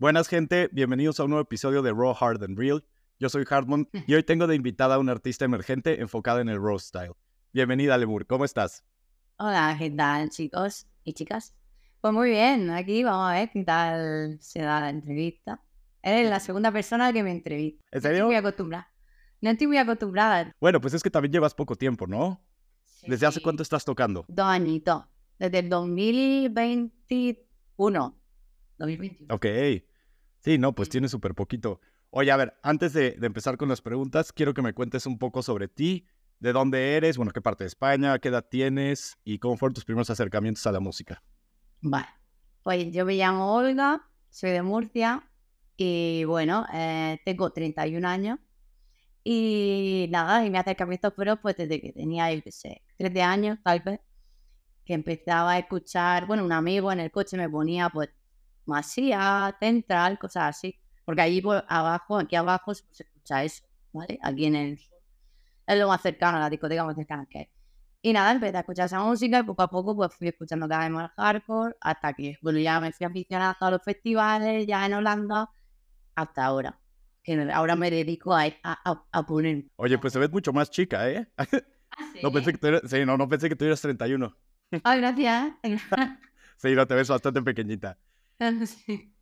Buenas gente, bienvenidos a un nuevo episodio de Raw Hard and Real. Yo soy Hardmon y hoy tengo de invitada a una artista emergente enfocada en el Raw Style. Bienvenida, Lemur, ¿cómo estás? Hola, ¿qué tal chicos y chicas? Pues muy bien, aquí vamos a ver qué tal se da la entrevista. Eres la segunda persona que me entrevista. ¿En No estoy serio? muy acostumbrada. No estoy muy acostumbrada. Bueno, pues es que también llevas poco tiempo, ¿no? ¿Desde hace Sí, cuánto estás tocando? Dos añitos. Desde el 2021. 2021. Ok. Sí, no, pues tienes súper poquito. Oye, a ver, antes de, de empezar con las preguntas, quiero que me cuentes un poco sobre ti, de dónde eres, bueno, qué parte de España, qué edad tienes y cómo fueron tus primeros acercamientos a la música. Vale. Pues yo me llamo Olga, soy de Murcia y bueno, eh, tengo 31 años. Y nada, y mi acercamiento fueron pues desde que tenía, yo qué sé, 13 años tal vez, que empezaba a escuchar, bueno, un amigo en el coche me ponía pues Masía, Central, cosas así. Porque allí por abajo, aquí abajo se se escucha eso, ¿vale? Aquí en el. Es lo más cercano, la discoteca más cercana que hay. Y nada, empecé a escuchar esa música y poco a poco pues fui escuchando cada vez más hardcore hasta que, bueno, ya me fui aficionando a los festivales, ya en Holanda, hasta ahora. Que ahora me dedico a, a, a- poner. Oye, pues te ves mucho más chica, ¿eh? Ah, No pensé que tuvieras, sí, no, no pensé que tuvieras 31. Ah, gracias. Sí, no, te ves bastante pequeñita. Sí.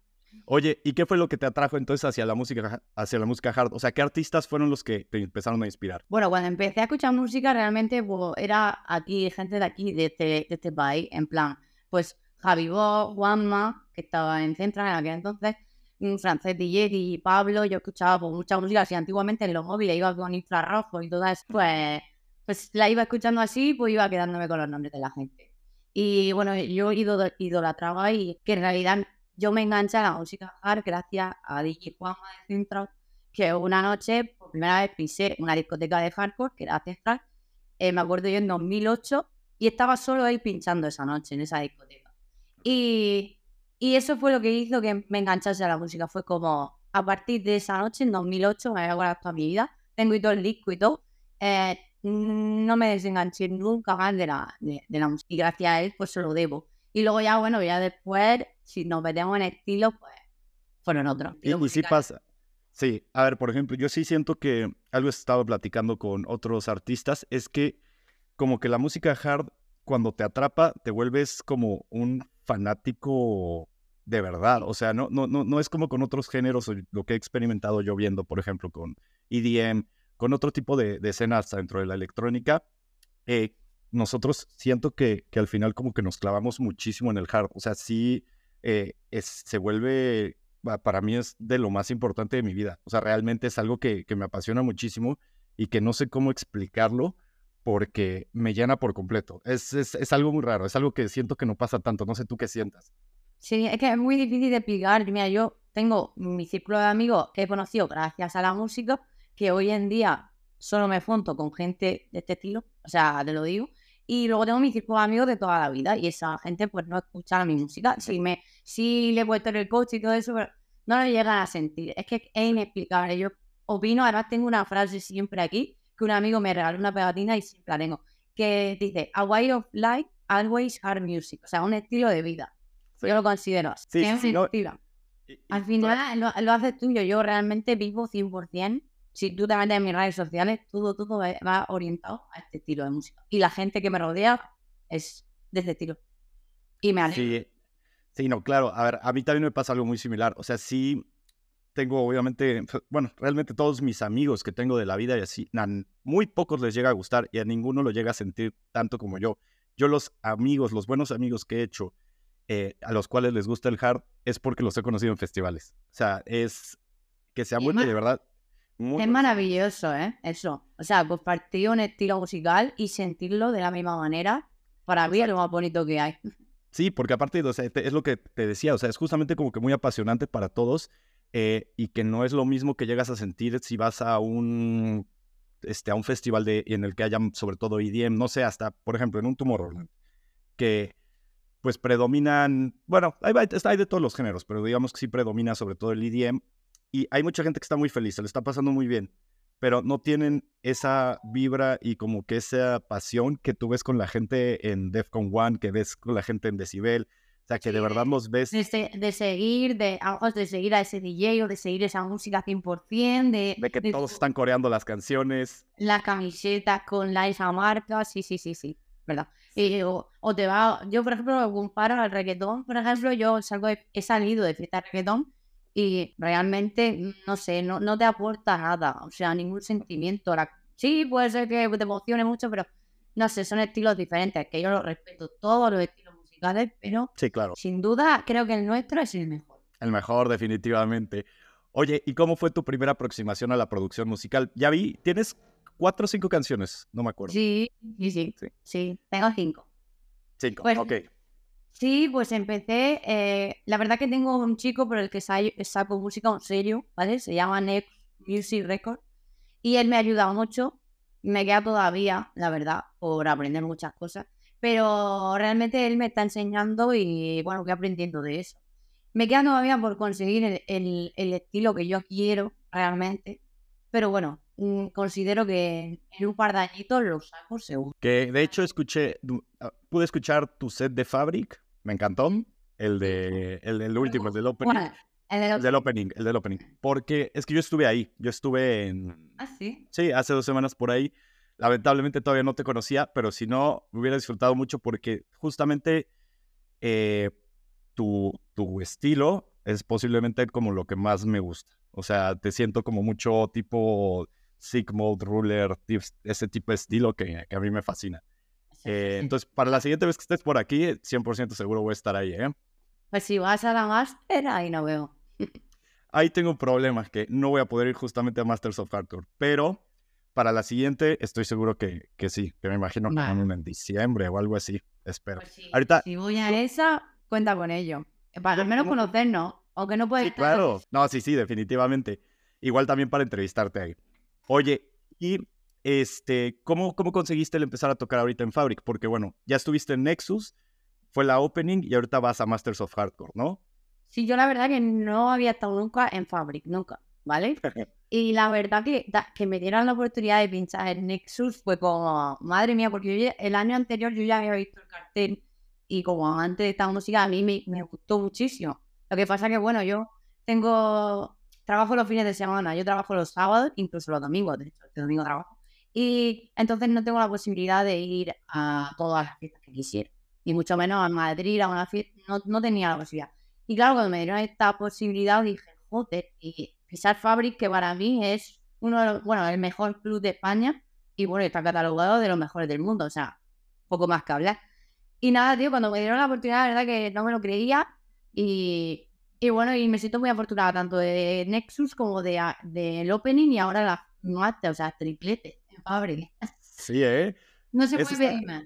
Oye, ¿y qué fue lo que te atrajo entonces hacia la música, hacia la música hard? O sea, ¿qué artistas fueron los que te empezaron a inspirar? Bueno, cuando empecé a escuchar música, realmente era aquí, gente de aquí, de este, de este país, en plan, pues Javi Bo, Juanma, que estaba en Central en aquel entonces, un francés DJ y Pablo, yo escuchaba pues, mucha música así antiguamente en los móviles, iba con infrarrojo y todo eso, pues, pues la iba escuchando así, pues iba quedándome con los nombres de la gente. Y bueno, yo ido- idolatraba y que en realidad yo me enganché a la música hard gracias a DJ Juanma de Central, que una noche, por primera vez, pisé una discoteca de hardcore, que era Central, eh, me acuerdo yo en 2008, y estaba solo él pinchando esa noche en esa discoteca. Y, y eso fue lo que hizo que me enganchase a la música. Fue como, a partir de esa noche, en 2008, me había guardado toda mi vida, tengo y todo el disco y todo, eh, no me desenganché nunca más de la, de, de la música. Y gracias a él, pues se lo debo. Y luego ya, bueno, ya después, si nos metemos en estilo, pues fueron otros. Y, y sí pasa. Sí, a ver, por ejemplo, yo sí siento que algo estaba platicando con otros artistas, es que como que la música hard, cuando te atrapa, te vuelves como un fanático de verdad. O sea, no, no, no, no es como con otros géneros, lo que he experimentado yo viendo, por ejemplo, con EDM, con otro tipo de, de escenas dentro de la electrónica. eh, nosotros siento que, que al final como que nos clavamos muchísimo en el hard. O sea, sí eh, es- se vuelve pa- para mí es de lo más importante de mi vida. O sea, realmente es algo que, que me apasiona muchísimo y que no sé cómo explicarlo porque me llena por completo. Es, es, es algo muy raro, es algo que siento que no pasa tanto. No sé tú qué sientas. Sí, es que es muy difícil de explicar. Mira, yo tengo mi círculo de amigos que he conocido gracias a la música, que hoy en día solo me junto con gente de este estilo, o sea, te lo digo. Y luego tengo mi círculo de amigos de toda la vida y esa gente pues no escucha mi música. Sí, me, sí le he puesto en el coche y todo eso, pero no lo llegan a sentir. Es que es inexplicable. Yo opino, además tengo una frase siempre aquí, que un amigo me regaló una pegatina y siempre la tengo, que dice, a way of life, always hard music. O sea, un estilo de vida. Yo lo considero así. Sí, sí, no, Al final lo, lo haces tuyo. Yo realmente vivo 100%. Si tú te metes en mis redes sociales, todo, todo va orientado a este estilo de música. Y la gente que me rodea es de este estilo. Y me alegro. Sí, sí, no, claro. A ver, a mí también me pasa algo muy similar. O sea, sí tengo, obviamente, f- bueno, realmente todos mis amigos que tengo de la vida y así, muy pocos les llega a gustar y a ninguno lo llega a sentir tanto como yo. Yo los amigos, los buenos amigos que he hecho, eh, a los cuales les gusta el hard, es porque los he conocido en festivales. O sea, es que se han vuelto de verdad muy... Es maravilloso, ¿eh? Eso. O sea, compartir un estilo musical y sentirlo de la misma manera, para mí es lo más bonito que hay. Sí, porque aparte, o sea, es lo que te decía, o sea, es justamente como que muy apasionante para todos eh, y que no es lo mismo que llegas a sentir si vas a un, este, a un festival de, en el que haya sobre todo EDM, no sé, hasta, por ejemplo, en un Tomorrowland, que pues predominan, bueno, hay, hay de todos los géneros, pero digamos que sí predomina sobre todo el EDM y hay mucha gente que está muy feliz, se le está pasando muy bien, pero no tienen esa vibra y como que esa pasión que tú ves con la gente en Defcon One, que ves con la gente en Decibel. sea, que Sí, de verdad los ves. De, se- de seguir, de, de seguir a ese DJ o de seguir esa música 100%, de, De que de todos están coreando las canciones. las camisetas con la esa marca, sí, sí, sí, sí, ¿verdad? Y, o, o te va, yo por ejemplo lo comparo al reggaetón, por ejemplo, yo salgo de- he salido de fiesta de reggaetón y realmente, no sé, no, no te aporta nada, o sea, ningún sentimiento. La- sí, puede ser que te emocione mucho, pero no sé, son estilos diferentes, que yo los respeto, todos los estilos musicales, pero Sí, claro. sin duda creo que el nuestro es el mejor. El mejor, definitivamente. Oye, ¿y cómo fue tu primera aproximación a la producción musical? Ya vi, tienes cuatro o cinco canciones, no me acuerdo. Sí, sí, sí, Sí. sí, tengo cinco. Cinco, Pues- ok. Sí, pues empecé. eh, la verdad que tengo un chico por el que sa- saco música en serio, ¿vale? Se llama Next Music Record. Y él me ha ayudado mucho. Me queda todavía, la verdad, por aprender muchas cosas. Pero realmente él me está enseñando y bueno, voy aprendiendo de eso. Me queda todavía por conseguir el, el- el estilo que yo quiero realmente. Pero bueno, mm, considero que en un par de añitos lo saco seguro. Que de hecho escuché, ah, pude escuchar tu set de Fabric, me encantó. El de, el, el último, el del opening. Bueno, el del opening, el del opening. Porque es que yo estuve ahí, yo estuve en, Ah, sí. Sí, hace dos semanas por ahí. Lamentablemente todavía no te conocía, pero si no, me hubiera disfrutado mucho porque justamente eh, tu, tu estilo es posiblemente como lo que más me gusta. O sea, te siento como mucho tipo Mode, Ruler, ese tipo de estilo que, que a mí me fascina. Eh, entonces, para la siguiente vez que estés por aquí, 100% seguro voy a estar ahí, ¿eh? Pues si vas a la Master, ahí no veo. Ahí tengo un problema, que no voy a poder ir justamente a Masters of Hardcore, pero para la siguiente estoy seguro que, que sí, que me imagino que Vale. en diciembre o algo así, espero. Pues si, Ahorita- si voy a esa, cuenta con ello. Para al menos conocernos, aunque no puedes Sí, claro. No, sí, sí, definitivamente. Igual también para entrevistarte ahí. Oye, y este, ¿cómo, ¿cómo conseguiste el empezar a tocar ahorita en Fabric? Porque bueno, ya estuviste en Nexus, fue la opening y ahorita vas a Masters of Hardcore, ¿no? Sí, yo la verdad que no había estado nunca en Fabric, nunca, ¿vale? Y la verdad que, da- que me dieran la oportunidad de pinchar en Nexus fue como, madre mía, porque yo el año anterior yo ya había visto el cartel y como amante de esta música a mí me, me gustó muchísimo. Lo que pasa que, bueno, yo tengo, trabajo los fines de semana, yo trabajo los sábados, incluso los domingos, de hecho, este domingo trabajo. Y entonces no tengo la posibilidad de ir a todas las fiestas que quisiera. Y mucho menos a Madrid, a una fiesta, no, no tenía la posibilidad. Y claro, cuando me dieron esta posibilidad dije, joder, y pisar Fabric, que para mí es uno de los, bueno, el mejor club de España y bueno, está catalogado de los mejores del mundo, o sea, poco más que hablar. Y nada, tío, cuando me dieron la oportunidad, la verdad que no me lo creía y, y bueno, y me siento muy afortunada tanto de Nexus como de del Opening y ahora la Master, o sea, triplete en Fabric. Sí, ¿eh? No se Eso puede está-.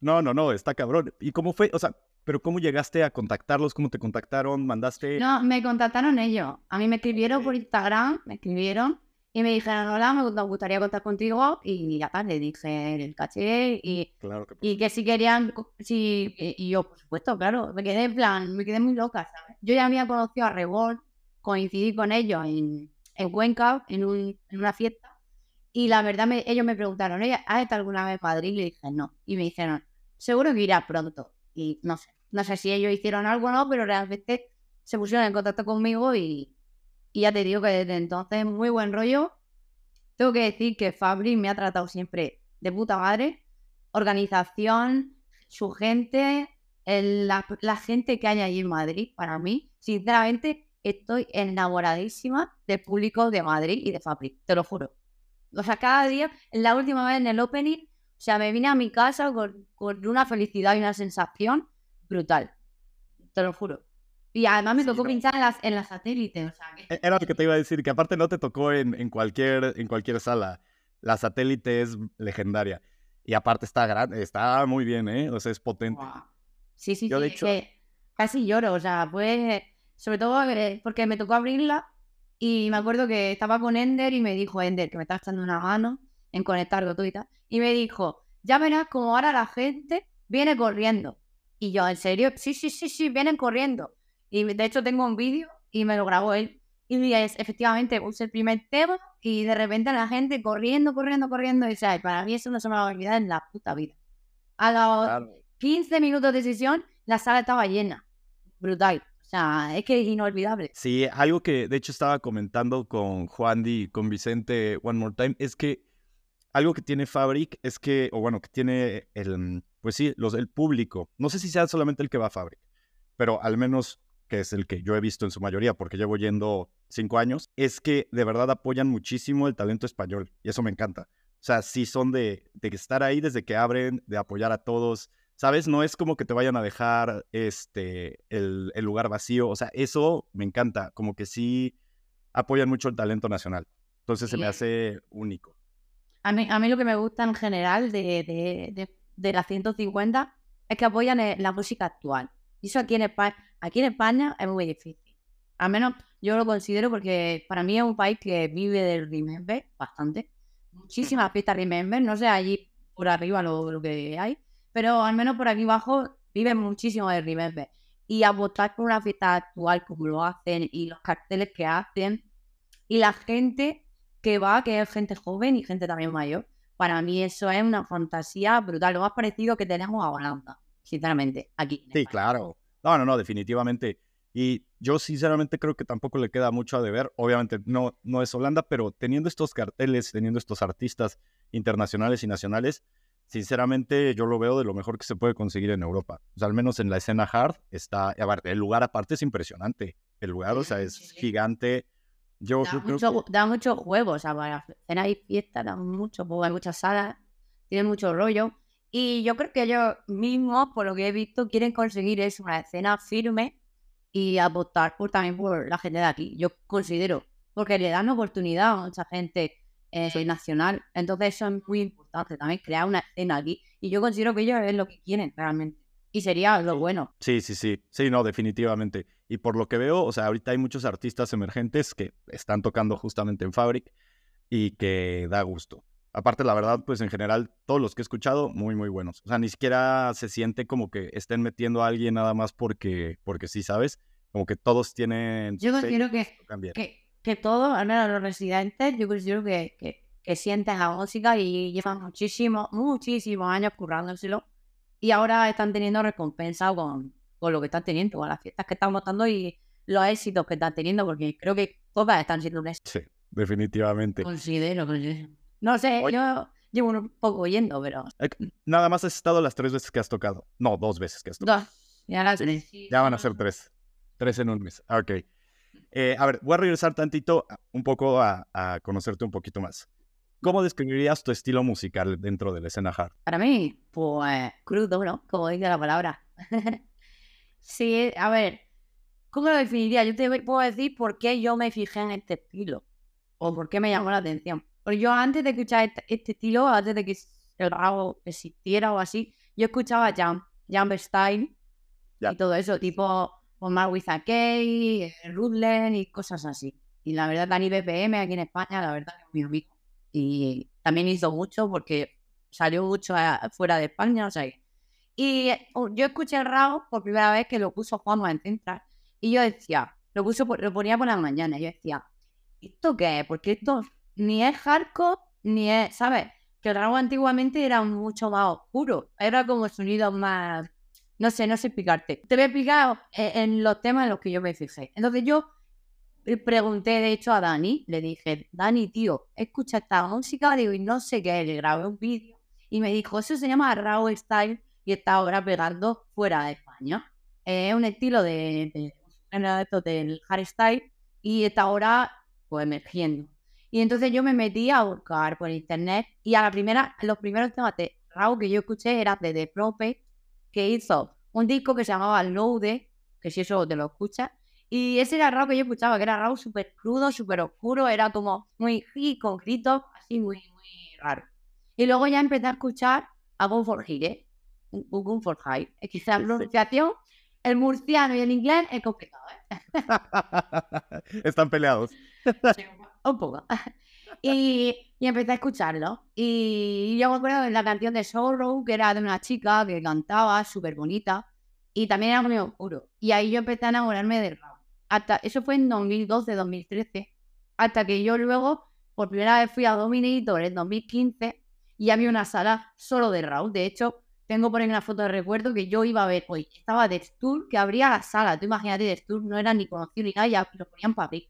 No, no, no, está cabrón. ¿Y cómo fue? O sea, ¿pero cómo llegaste a contactarlos? ¿Cómo te contactaron? ¿Mandaste? No, me contactaron ellos. A mí me escribieron por Instagram, me escribieron y me dijeron, hola, me gustaría contar contigo. Y ya está, le dije el caché y, Claro que y que si querían, si, y y yo, por supuesto, claro, me quedé en plan, me quedé muy loca, ¿sabes? Yo ya había conocido a Revolt, coincidí con ellos en, en Cuenca, en, un, en una fiesta. Y la verdad, me- ellos me preguntaron, "Oye, ¿has estado alguna vez en Madrid? Y le dije, no. Y me dijeron, seguro que irás pronto. Y no sé, no sé si ellos hicieron algo o no, pero realmente se pusieron en contacto conmigo y, ya te digo que desde entonces muy buen rollo. Tengo que decir que Fabri me ha tratado siempre de puta madre. Organización, su gente, la, la gente que hay allí en Madrid, para mí, sinceramente, estoy enamoradísima del público de Madrid y de Fabri, te lo juro. O sea, cada día, la última vez en el opening, o sea, me vine a mi casa con, con una felicidad y una sensación brutal. Te lo juro. Y además me Sí, tocó no. pinchar en las, en las satélites, o sea, que... E- Era lo que te iba a decir, que aparte no te tocó en, en cualquier, en cualquier sala. La satélite es legendaria. Y aparte está grande, está muy bien, ¿eh? O sea, es potente. Guau. Sí, sí, Yo, sí. de hecho- que casi lloro, o sea, pues, sobre todo eh, porque me tocó abrirla y me acuerdo que estaba con Ender y me dijo Ender que me estaba echando una mano en conectarlo todo y tal. Y me dijo, ya verás como ahora la gente viene corriendo. Y yo, ¿en serio? Sí, sí, sí, sí, vienen corriendo. Y de hecho tengo un vídeo y me lo grabó él. Y es, efectivamente puse el primer tema y de repente la gente corriendo, corriendo, corriendo. Y, para mí eso no se me va a olvidar en la puta vida. A los Claro. 15 minutos de sesión, la sala estaba llena. brutal. Sea, es que es inolvidable. Sí, algo que de hecho estaba comentando con Juan y con Vicente One More Time es que algo que tiene Fabric es que, o bueno, que tiene el, pues sí, los, el público. No sé si sea solamente el que va a Fabric, pero al menos que es el que yo he visto en su mayoría, porque llevo yendo cinco años, es que de verdad apoyan muchísimo el talento español y eso me encanta. O sea, sí son de, de estar ahí desde que abren, de apoyar a todos, ¿sabes? No es como que te vayan a dejar este, el, el, lugar vacío. O sea, eso me encanta, como que sí apoyan mucho el talento nacional. Entonces se me hace único. A mí, a mí lo que me gusta en general de, de, de, de la 150 es que apoyan eh, la música actual. Y eso aquí en, España, aquí en España es muy difícil. Al menos yo lo considero porque para mí es un país que vive del remember bastante. Muchísimas fiestas remember, no sé allí por arriba lo, lo que hay, pero al menos por aquí abajo viven muchísimo del remember. Y apostar por una fiesta actual como lo hacen y los carteles que hacen y la gente que va, que es gente joven y gente también mayor, para mí eso es una fantasía brutal, lo más parecido que tenemos a Holanda, sinceramente, aquí. Sí, claro. No, no, no, definitivamente. Y yo sinceramente creo que tampoco le queda mucho a deber. Obviamente no, no es Holanda, pero teniendo estos carteles, teniendo estos artistas internacionales y nacionales, sinceramente yo lo veo de lo mejor que se puede conseguir en Europa. O sea, al menos en la escena hard está, aparte, el lugar aparte es impresionante. El lugar, o sea, es gigante. Yo, da, mucho, que... da o sea, para cena y fiesta, da mucho, hay muchas salas, tiene mucho rollo. Y yo creo que ellos mismos, por lo que he visto, quieren conseguir es una escena firme y apostar por, también por la gente de aquí. Yo considero, porque le dan oportunidad a mucha gente eh, nacional. Entonces eso es muy importante también, crear una escena aquí. Y yo considero que ellos es lo que quieren realmente. Y sería lo bueno. Sí, sí, sí. Sí, no, definitivamente. Y por lo que veo, o sea, ahorita hay muchos artistas emergentes que están tocando justamente en Fabric y que da gusto. Aparte, la verdad, pues en general, todos los que he escuchado, muy, muy buenos. O sea, ni siquiera se siente como que estén metiendo a alguien nada más porque, porque sí, ¿sabes? Como que todos tienen... Yo considero que, que, que todos, al menos los residentes, yo considero que, que, que sienten la música y llevan muchísimos, muchísimos años currándoselo. Y ahora están teniendo recompensa con, con lo que están teniendo, con las fiestas que están montando y los éxitos que están teniendo, porque creo que todas están siendo un éxito. Sí, definitivamente. Considero, considero. No sé, Oye. yo llevo un poco oyendo, pero. Nada más has estado las tres veces que has tocado. No, dos veces que has tocado. Dos. Ya las tres. Ya van a ser tres. Tres en un mes. Ok. Eh, a ver, voy a regresar tantito, un poco a, a, conocerte un poquito más. ¿Cómo describirías tu estilo musical dentro de la escena hard? Para mí, pues crudo, ¿no? Como dice la palabra. sí, a ver, ¿cómo lo definiría? Yo te puedo decir por qué yo me fijé en este estilo o por qué me llamó la atención. Porque yo antes de escuchar este, este estilo, antes de que el rabo existiera o así, yo escuchaba Jump, Jump Style yeah. y todo eso, tipo Omar Wizakey, Rudlen y cosas así. Y la verdad, Dani BPM aquí en España, la verdad es mi amigo. Y también hizo mucho porque salió mucho fuera de España, o sea. Y yo escuché el rabo por primera vez que lo puso Juanma en Central. Y yo decía, lo, puso, lo ponía por la mañana. Y yo decía, ¿esto qué es? Porque esto ni es hardcore, ni es, ¿sabes? Que el rabo antiguamente era mucho más oscuro. Era como sonido más no sé, no sé explicarte. Te voy a explicar en los temas en los que yo me fijé. Entonces yo pregunté, de hecho, a Dani, le dije, Dani, tío, escucha esta música, digo, y no sé qué, le grabé un vídeo y me dijo, eso se llama Raw Style y está ahora pegando fuera de España. Es un estilo de, de, de del hardstyle y está ahora pues emergiendo. Y entonces yo me metí a buscar por internet y a la primera, los primeros temas de Raw que yo escuché eran de The Prope que hizo un disco que se llamaba Loade, que si eso te lo escuchas, y ese era el rap que yo escuchaba, que era rap súper crudo, súper oscuro, era como muy hit, con gritos, así muy, muy raro. Y luego ya empecé a escuchar a Gun for Hire, Gun for Hire. Que esa pronunciación, el murciano y el inglés es complicado, ¿eh? Están peleados. Sí, un poco. Y, y, empecé a escucharlo. Y yo me acuerdo de la canción de Sorrow, que era de una chica que cantaba súper bonita. Y también era muy oscuro. Y ahí yo empecé a enamorarme del rap. Hasta, eso fue en 2012, 2013. Hasta que yo luego, por primera vez, fui a Dominator en 2015 y había una sala solo de rap. De hecho, tengo por ahí una foto de recuerdo que yo iba a ver hoy. Estaba de Tour que abría la sala. Tú imagínate, de Tour no era ni conocido ni nada, ya lo ponían para abrir.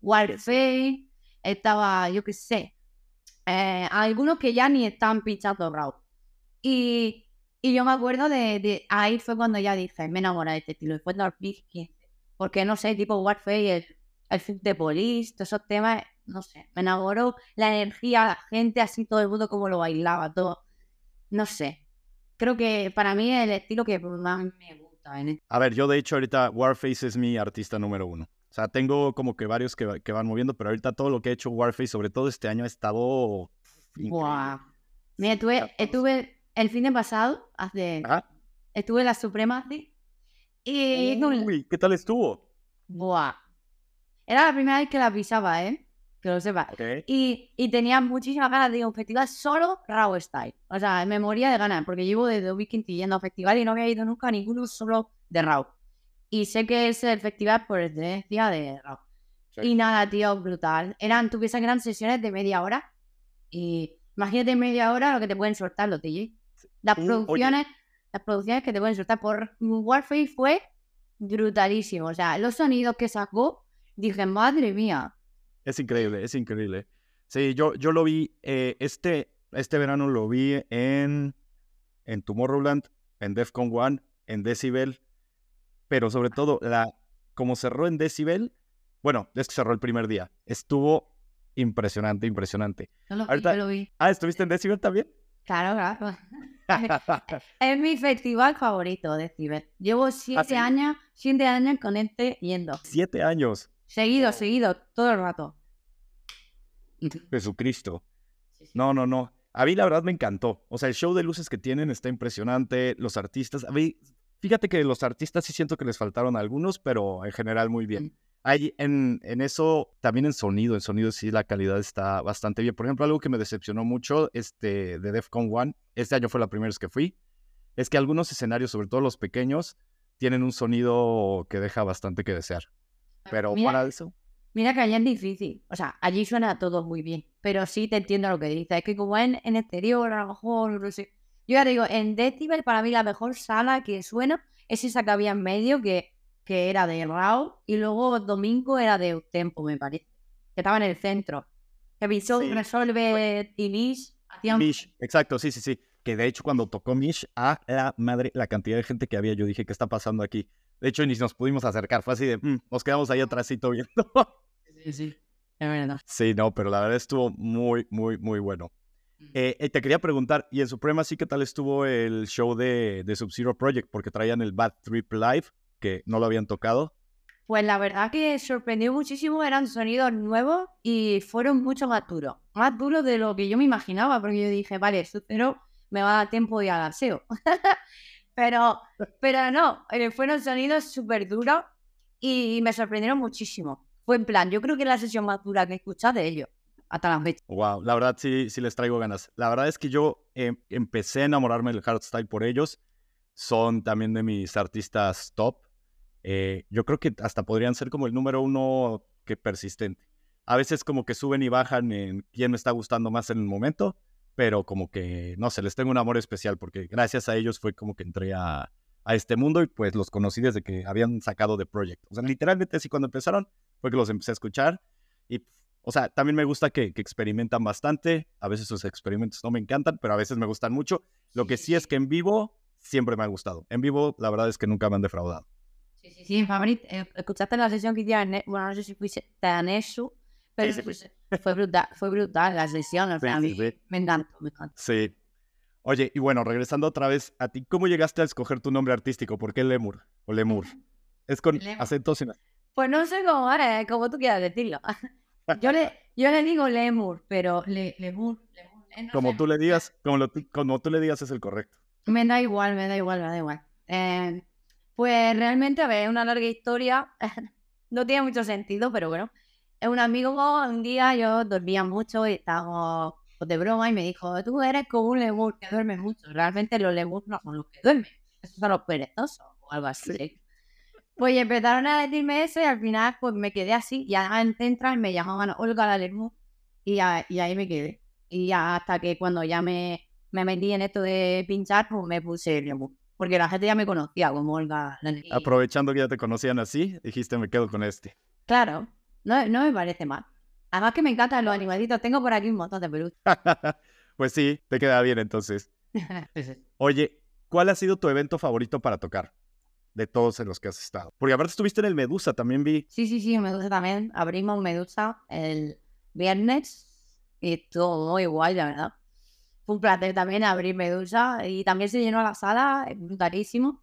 Warfare, estaba, yo qué sé, eh, algunos que ya ni están pinchando Raw. Y, y yo me acuerdo de, de, ahí fue cuando ya dije, me enamoré de este estilo. Y fue Dark Porque no sé, tipo Warfare, el, film de Police, todos esos temas, no sé, me enamoró la energía, la gente, así todo el mundo como lo bailaba, todo. No sé. Creo que para mí es el estilo que más me gusta. ¿eh? A ver, yo de hecho ahorita Warface es mi artista número uno. O sea, tengo como que varios que, que, van moviendo, pero ahorita todo lo que ha hecho Warface, sobre todo este año, ha estado. Wow. Mira, estuve, estuve el fin de pasado, hace. Estuve en la Suprema Y. Uy, ¿qué tal estuvo? Buah. Era la primera vez que la pisaba, ¿eh? Que lo sepa. Y, y, tenía muchísimas ganas de ir a un festival solo Raw Style. O sea, me moría de ganas, porque llevo desde Weekend yendo a festival y no había ido nunca a ninguno solo de Raw. Y sé que es el festival por excelencia de rock. Y nada, tío, brutal. Eran, tuviesen eran sesiones de media hora. Y imagínate media hora lo que te pueden soltar los DJ. Las producciones, las producciones que te pueden soltar por Warface fue brutalísimo. O sea, los sonidos que sacó, dije, madre mía. Es increíble, es increíble. Sí, yo, yo lo vi, eh, este, este verano lo vi en, en Tomorrowland, en Defcon One, en Decibel, pero sobre todo, la, como cerró en Decibel, bueno, es que cerró el primer día, estuvo impresionante, impresionante. lo lo vi. Ah, ¿estuviste en Decibel también? Claro, claro. es mi festival favorito, Decibel. Llevo ¿Ah, siete años, siete años con este yendo. Siete años. Seguido, seguido, todo el rato. Jesucristo. No, no, no. A mí la verdad me encantó. O sea, el show de luces que tienen está impresionante. Los artistas, a mí Fíjate que los artistas sí siento que les faltaron algunos, pero en general muy bien. Hay en, en, eso, también en sonido, en sonido sí la calidad está bastante bien. Por ejemplo, algo que me decepcionó mucho este, de Defcon One, este año fue la primera vez que fui, es que algunos escenarios, sobre todo los pequeños, tienen un sonido que deja bastante que desear. Ah, pero para eso... Mira que allá es difícil. O sea, allí suena todo muy bien. Pero sí te entiendo lo que dices. Es que como en, en exterior, a lo mejor, no sé yo ya digo, en Decibel para mí la mejor sala que suena es esa que había en medio, que, que era de Raw, y luego domingo era de Tempo, me parece, que estaba en el centro. Que Visual sí. Resolve y Mish hacían... Mish, exacto, sí, sí, sí. Que de hecho cuando tocó Mish, a la madre, la cantidad de gente que había, yo dije, ¿qué está pasando aquí? De hecho, ni nos pudimos acercar, fue así de, mm", nos quedamos ahí atrásito viendo. sí, sí, es verdad. Sí, no, pero la verdad estuvo muy, muy, muy bueno. Eh, eh, te quería preguntar, ¿y en Supremacy qué tal estuvo el show de, de Sub-Zero Project? Porque traían el Bad Trip Live, que no lo habían tocado. Pues la verdad que sorprendió muchísimo, eran sonidos nuevos y fueron mucho más duros. Más duros de lo que yo me imaginaba, porque yo dije, vale, Sub-Zero me va a dar tiempo de al pero, pero no, eh, fueron sonidos súper duros y me sorprendieron muchísimo. Fue en plan, yo creo que es la sesión más dura que he escuchado de ellos hasta las Wow, la verdad sí, sí les traigo ganas. La verdad es que yo em, empecé a enamorarme del hardstyle por ellos. Son también de mis artistas top. Eh, yo creo que hasta podrían ser como el número uno que persistente. A veces como que suben y bajan en quién me está gustando más en el momento, pero como que, no sé, les tengo un amor especial porque gracias a ellos fue como que entré a, a este mundo y pues los conocí desde que habían sacado The Project. O sea, literalmente así cuando empezaron fue que los empecé a escuchar y o sea, también me gusta que, experimentan bastante. A veces sus experimentos no me encantan, pero a veces me gustan mucho. Lo que sí es que en vivo siempre me ha gustado. En vivo, la verdad es que nunca me han defraudado. Sí, sí, sí, Fabrit, eh, escuchaste la sesión que hicieron, bueno, no sé si fuiste tan eso, pero fue, brutal, fue brutal la sesión, o sea, me encantó, me encantó. Sí. Oye, y bueno, regresando otra vez a ti, ¿cómo llegaste a escoger tu nombre artístico? ¿Por qué Lemur o Lemur? Es con acento sin... Pues no sé cómo ahora, como tú quieras decirlo. Yo le, yo le digo lemur, pero le, lemur, lemur eh, como tú le digas, como, lo, como tú le digas es el correcto. Me da igual, me da igual, me da igual. Eh, pues realmente, a ver, es una larga historia. no tiene mucho sentido, pero bueno. Es un amigo, un día yo dormía mucho y estábamos de broma y me dijo, tú eres como un lemur que duerme mucho. Realmente los lemurs no son los que duermen, esos son los perezosos o algo así. Pues empezaron a decirme eso y al final pues me quedé así. Y además en Central me llamaban Olga la y, y ahí me quedé. Y ya hasta que cuando ya me, me metí en esto de pinchar, pues me puse Remo. Porque la gente ya me conocía como Olga. la Energía. Aprovechando que ya te conocían así, dijiste me quedo con este. Claro, no, no me parece mal. Además que me encantan los animalitos. Tengo por aquí un montón de peluches. pues sí, te queda bien entonces. Oye, ¿cuál ha sido tu evento favorito para tocar? De todos en los que has estado. Porque aparte estuviste en el Medusa, también vi. Sí, sí, sí, Medusa también. Abrimos Medusa el viernes y estuvo muy guay, la verdad. Fue un placer también abrir Medusa y también se llenó la sala, eh, brutalísimo.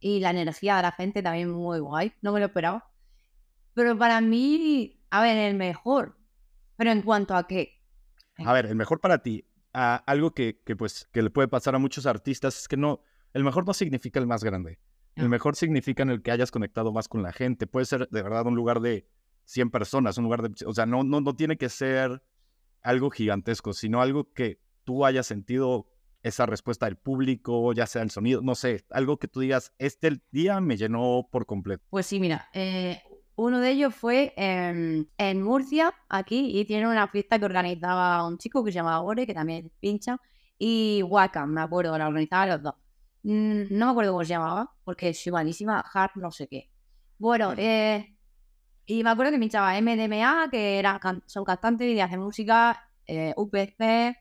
Y la energía de la gente también muy guay, no me lo esperaba. Pero para mí, a ver, el mejor. Pero en cuanto a qué. A ver, el mejor para ti, a algo que, que, pues que le puede pasar a muchos artistas es que no, el mejor no significa el más grande. El mejor significa en el que hayas conectado más con la gente. Puede ser de verdad un lugar de 100 personas, un lugar de, o sea, no, no, no tiene que ser algo gigantesco, sino algo que tú hayas sentido esa respuesta del público, ya sea el sonido, no sé, algo que tú digas, este día me llenó por completo. Pues sí, mira, eh, uno de ellos fue en, en Murcia, aquí, y tiene una fiesta que organizaba un chico que se llamaba Ore, que también pincha, y Wacom, me acuerdo, la organizaban los dos. Mm, No me acuerdo cómo se llamaba, porque soy malísima, Hard no sé qué. Bueno, Ujú. eh, y me acuerdo que pinchaba MDMA, que era, son cantantes y hacen música, eh, UPC,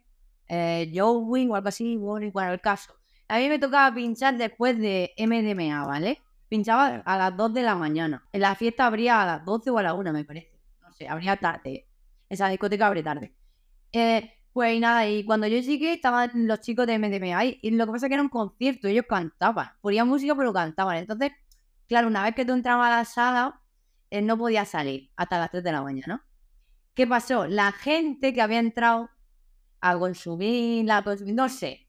eh, Joe o algo así, bueno, bueno, el caso. A mí me tocaba pinchar después de MDMA, ¿vale? Pinchaba a las 2 de la mañana. En la fiesta abría a las 12 o a la 1, me parece. No sé, abría tarde. Esa discoteca abre tarde. Eh, pues nada, y cuando yo llegué estaban los chicos de MDMA ahí. Y lo que pasa es que era un concierto, ellos cantaban. Ponían música, pero cantaban. Entonces, claro, una vez que tú entrabas a la sala, eh, no podías salir hasta las 3 de la mañana. ¿Qué pasó? La gente que había entrado a consumir, a consumir, no sé,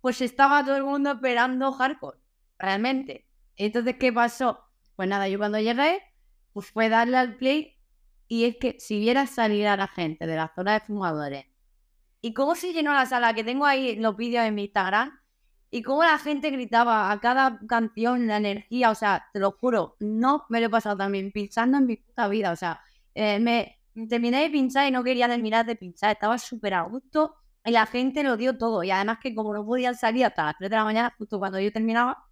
pues estaba todo el mundo esperando hardcore, realmente. Entonces, ¿qué pasó? Pues nada, yo cuando llegué, pues fue darle al play y es que si vieras salir a la gente de la zona de fumadores y cómo se llenó la sala, que tengo ahí los vídeos en mi Instagram, y cómo la gente gritaba a cada canción, la energía, o sea, te lo juro, no me lo he pasado también pinchando en mi puta vida, o sea, eh, me terminé de pinchar y no quería terminar de pinchar, estaba súper a gusto y la gente lo dio todo, y además que como no podían salir hasta las 3 de la mañana, justo cuando yo terminaba,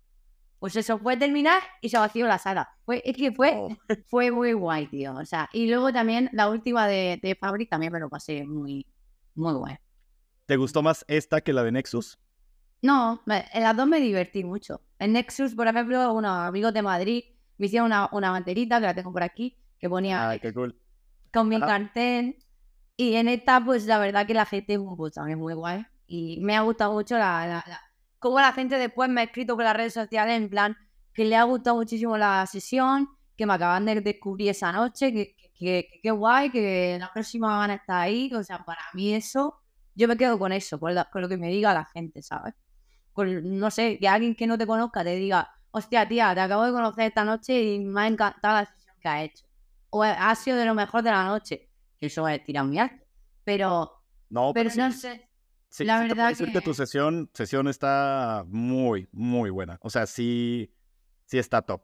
pues eso fue terminar y se vació la sala. Fue, es que fue, Oh. fue muy guay, tío. O sea, y luego también la última de, de Fabric también me lo pasé muy, muy guay. ¿Te gustó más esta que la de Nexus? No, me- en las dos me divertí mucho. En Nexus, por ejemplo, unos amigos de Madrid me hicieron una, una banderita que la tengo por aquí, que ponía Ay, qué cool. con mi Ajá. cartel. Y en esta, pues la verdad que la gente pues, también muy guay. Y me ha gustado mucho la, la, la- cómo la gente después me ha escrito por las redes sociales en plan que le ha gustado muchísimo la sesión, que me acaban de descubrir esa noche, que que- que- que qué guay, que la próxima van a estar ahí. O sea, para mí eso, yo me quedo con eso, con, la- con lo que me diga la gente, ¿sabes? Con, no sé, que alguien que no te conozca te diga, hostia, tía, te acabo de conocer esta noche y me ha encantado la sesión que has hecho. O ha sido de lo mejor de la noche. Que eso es tirar muy alto. Pero, No, pero sí, no sé. sí, la sí te verdad decir que... tu que- sesión, sesión está muy, muy buena. O sea, sí, sí está top.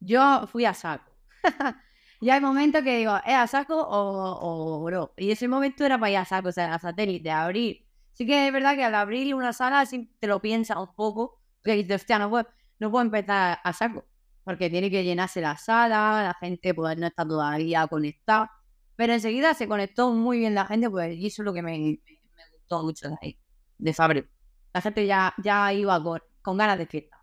Yo fui a saco. ya hay momentos que digo, ¿es a saco o, o bro? Y ese momento era para ir a saco, o sea, a satélite, a abrir. Sí que es verdad que al abrir una sala sí te lo piensas un poco. Porque dices, hostia, no puedo, no puedo empezar a saco. Porque tiene que llenarse la sala, la gente pues no está todavía conectada. Pero enseguida se conectó muy bien la gente, pues, y eso es lo que me, me- me gustó mucho de ahí, de Fabric. La gente ya, ya iba con, con ganas de fiesta.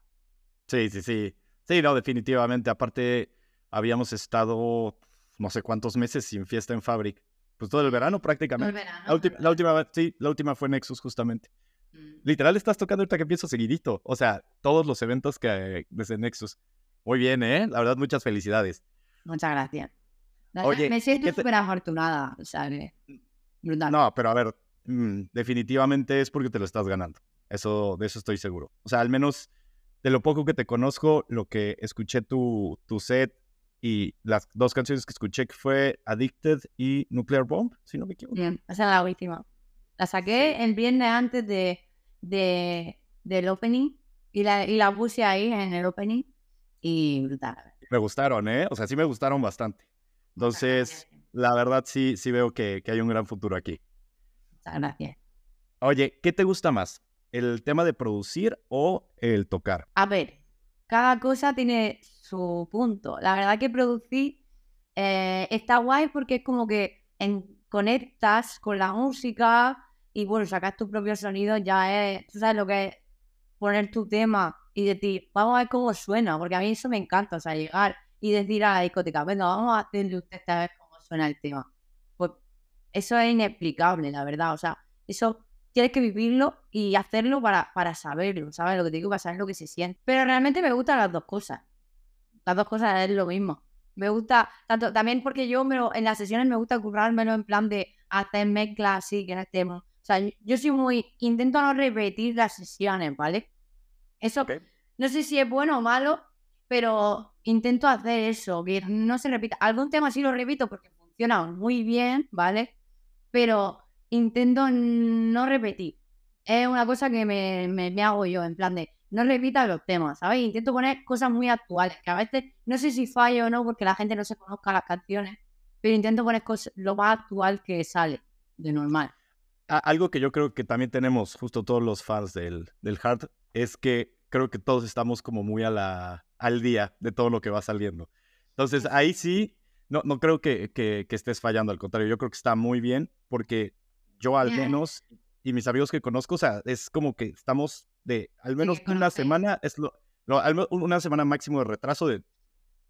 Sí, sí, sí. Sí, no, definitivamente. Aparte, habíamos estado no sé cuántos meses sin fiesta en Fabric. Pues todo el verano el prácticamente. verano, La, última sí, la última fue Nexus justamente. Mm. Literal, estás tocando ahorita que pienso seguidito. O sea, todos los eventos que desde Nexus. Muy bien, ¿eh? La verdad, muchas felicidades. Muchas gracias. La- Oye, me siento ¿qué te- súper afortunada, o sea, que- brutal. No, pero a ver, mm, definitivamente es porque te lo estás ganando. Eso, de eso estoy seguro. O sea, al menos de lo poco que te conozco, lo que escuché tu, tu set y las dos canciones que escuché que fue Addicted y Nuclear Bomb, si no me equivoco. Bien, esa es la última. La saqué el viernes antes de, de, del opening y la, y la puse ahí en el opening y brutal. Me gustaron, ¿eh? O sea, sí me gustaron bastante. Entonces, la verdad sí, sí veo que, que hay un gran futuro aquí. Muchas gracias. Oye, ¿qué te gusta más? ¿El tema de producir o el tocar? A ver, cada cosa tiene su punto. La verdad que producir eh, está guay porque es como que conectas con la música y bueno, sacas tu propio sonido, ya es, tú sabes lo que es poner tu tema y decir, vamos a ver cómo suena, porque a mí eso me encanta, o sea, llegar y decir a la discoteca, venga, vamos a hacerle usted esta vez cómo suena el tema. Pues eso es inexplicable, la verdad, o sea, eso tienes que vivirlo y hacerlo para, para saberlo, ¿sabes? Lo que te digo, para saber lo que se siente. Pero realmente me gustan las dos cosas. Las dos cosas es lo mismo. Me gusta, tanto también porque yo me en las sesiones me gusta currármelo en plan de hacer mezclas así, que no estemos. O sea, yo soy muy. Intento no repetir las sesiones, ¿vale? Eso no sé si es bueno o malo, pero intento hacer eso, que no se repita. Algún tema sí lo repito porque funciona muy bien, ¿vale? Pero intento no repetir. Es una cosa que me, me, hago yo, en plan de no repita los temas, ¿sabes? Intento poner cosas muy actuales, que a veces no sé si fallo o no porque la gente no se conozca las canciones, pero intento poner cosas, lo más actual que sale de normal. Algo que yo creo que también tenemos justo todos los fans del, del hard es que creo que todos estamos como muy a la, al día de todo lo que va saliendo. Entonces ahí sí, no, no creo que, que, que estés fallando, al contrario, yo creo que está muy bien porque yo al menos, y mis amigos que conozco, o sea, es como que estamos de al menos una semana, es lo, una semana máximo de retraso de...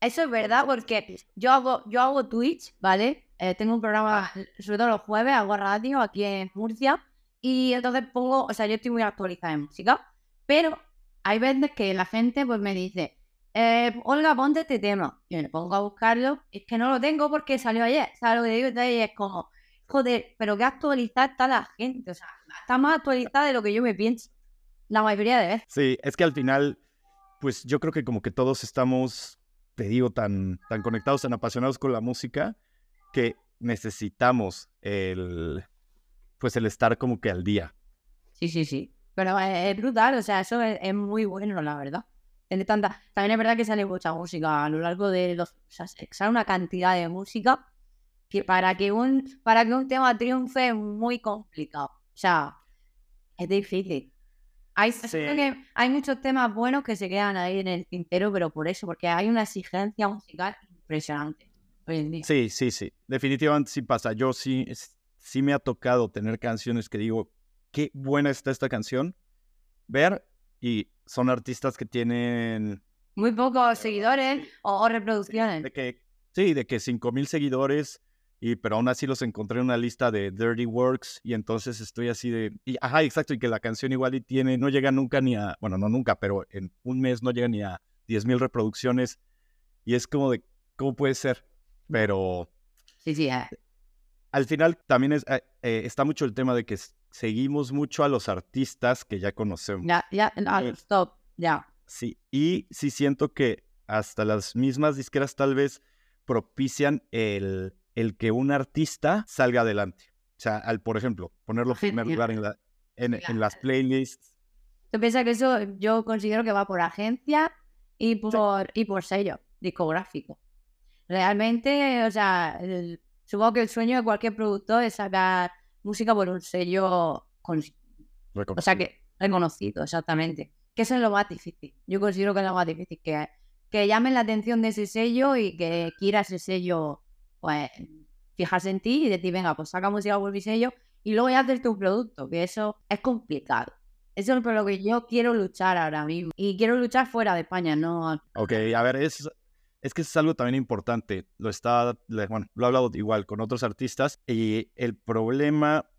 Eso es verdad, porque yo hago, yo hago Twitch, ¿vale? Eh, tengo un programa, ah. sobre todo los jueves, hago radio aquí en Murcia, y entonces pongo, o sea, yo estoy muy actualizada en música, pero hay veces que la gente pues me dice, eh, Olga, ponte este tema. Y me pongo a buscarlo, es que no lo tengo porque salió ayer, ¿sabes lo que digo? Entonces es como, joder, pero qué actualizada está la gente. O sea, está más actualizada de lo que yo me pienso. La mayoría de veces. Sí, es que al final, pues yo creo que como que todos estamos, te digo, tan, tan conectados, tan apasionados con la música, que necesitamos el, pues el estar como que al día. Sí, sí, sí. Pero es, brutal, o sea, eso es, muy bueno, la verdad. Tiene tanta... También es verdad que sale mucha música a lo largo de los... O sea, sale una cantidad de música que para que un, para que un tema triunfe es muy complicado. O sea, es difícil. Hay, hay muchos temas buenos que se quedan ahí en el tintero, pero por eso, porque hay una exigencia musical impresionante hoy en día. Sí, sí, sí. Definitivamente sí pasa. Yo sí, sí me ha tocado tener canciones que digo, qué buena está esta canción. Ver, y son artistas que tienen. Muy pocos seguidores o, reproducciones. De que, sí, de que 5000 seguidores y, pero aún así los encontré en una lista de Dirty Works y entonces estoy así de, y, ajá, exacto, y que la canción igual y tiene, no llega nunca ni a, bueno, no nunca, pero en un mes no llega ni a 10.000 reproducciones y es como de, ¿cómo puede ser? Pero... Sí, sí. Ah. Al final también es, eh, eh, está mucho el tema de que seguimos mucho a los artistas que ya conocemos. Ya, ya, eh, stop, ya. Sí, y sí siento que hasta las mismas disqueras tal vez propician el el que un artista salga adelante. O sea, al, por ejemplo, ponerlo en primer lugar en, la, en, las playlists. Tú piensas que eso yo considero que va por agencia y por, y por sello discográfico. Realmente, o sea, supongo que el sueño de cualquier productor es sacar música por un sello o sea, que reconocido, exactamente. Que eso es lo más difícil. Yo considero que es lo más difícil, que, que llamen la atención de ese sello y que quiera ese sello pues fijarse en ti y decir, venga, pues saca música por mi sello y luego ya hacer tu producto, que eso es complicado. Eso es por lo que yo quiero luchar ahora mismo. Y quiero luchar fuera de España, no. Ok, a ver, es, es que es algo también importante. Lo está, bueno, lo he hablado igual con otros artistas y el problema,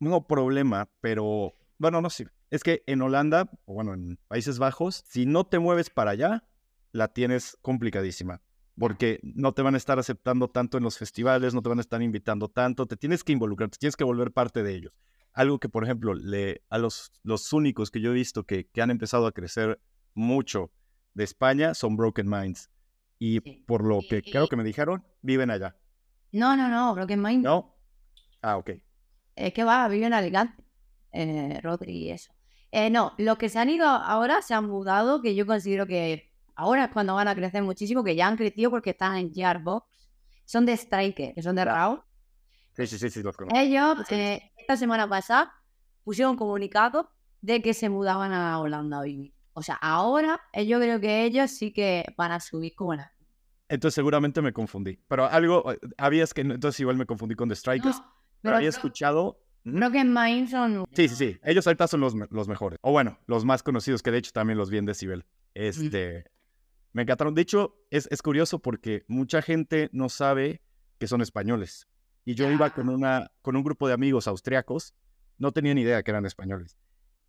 no problema, pero bueno, no sé. Es que en Holanda, o bueno, en Países Bajos, si no te mueves para allá, la tienes complicadísima porque no te van a estar aceptando tanto en los festivales, no te van a estar invitando tanto, te tienes que involucrar, te tienes que volver parte de ellos. Algo que, por ejemplo, le, a los, los únicos que yo he visto que, que han empezado a crecer mucho de España son Broken Minds. Y por lo que creo que me dijeron, viven allá. No, no, no, Broken Minds. No. Ah, ok. Es que va, viven en Alicante, eh, Rodri y eso. Eh, no, los que se han ido ahora se han mudado, que yo considero que ahora es cuando van a crecer muchísimo, que ya han crecido porque están en Gearbox. Son de Striker, que son de Raw. Sí, sí, sí, sí, los Ellos, eh, esta semana pasada, pusieron un comunicado de que se mudaban a Holanda a vivir. O sea, ahora eh, yo creo que ellos sí que van a subir como la... Entonces seguramente me confundí. Pero algo, eh, habías que, entonces igual me confundí con The Strikers. No, pero había creo- escuchado... Creo que en Main son... Sí, sí, sí. Ellos ahorita son los, los mejores. O bueno, los más conocidos, que de hecho también los vi en Decibel. Este, Me encantaron. De hecho, es, es curioso porque mucha gente no sabe que son españoles. Y yo iba con, una, con un grupo de amigos austriacos, no tenía ni idea que eran españoles.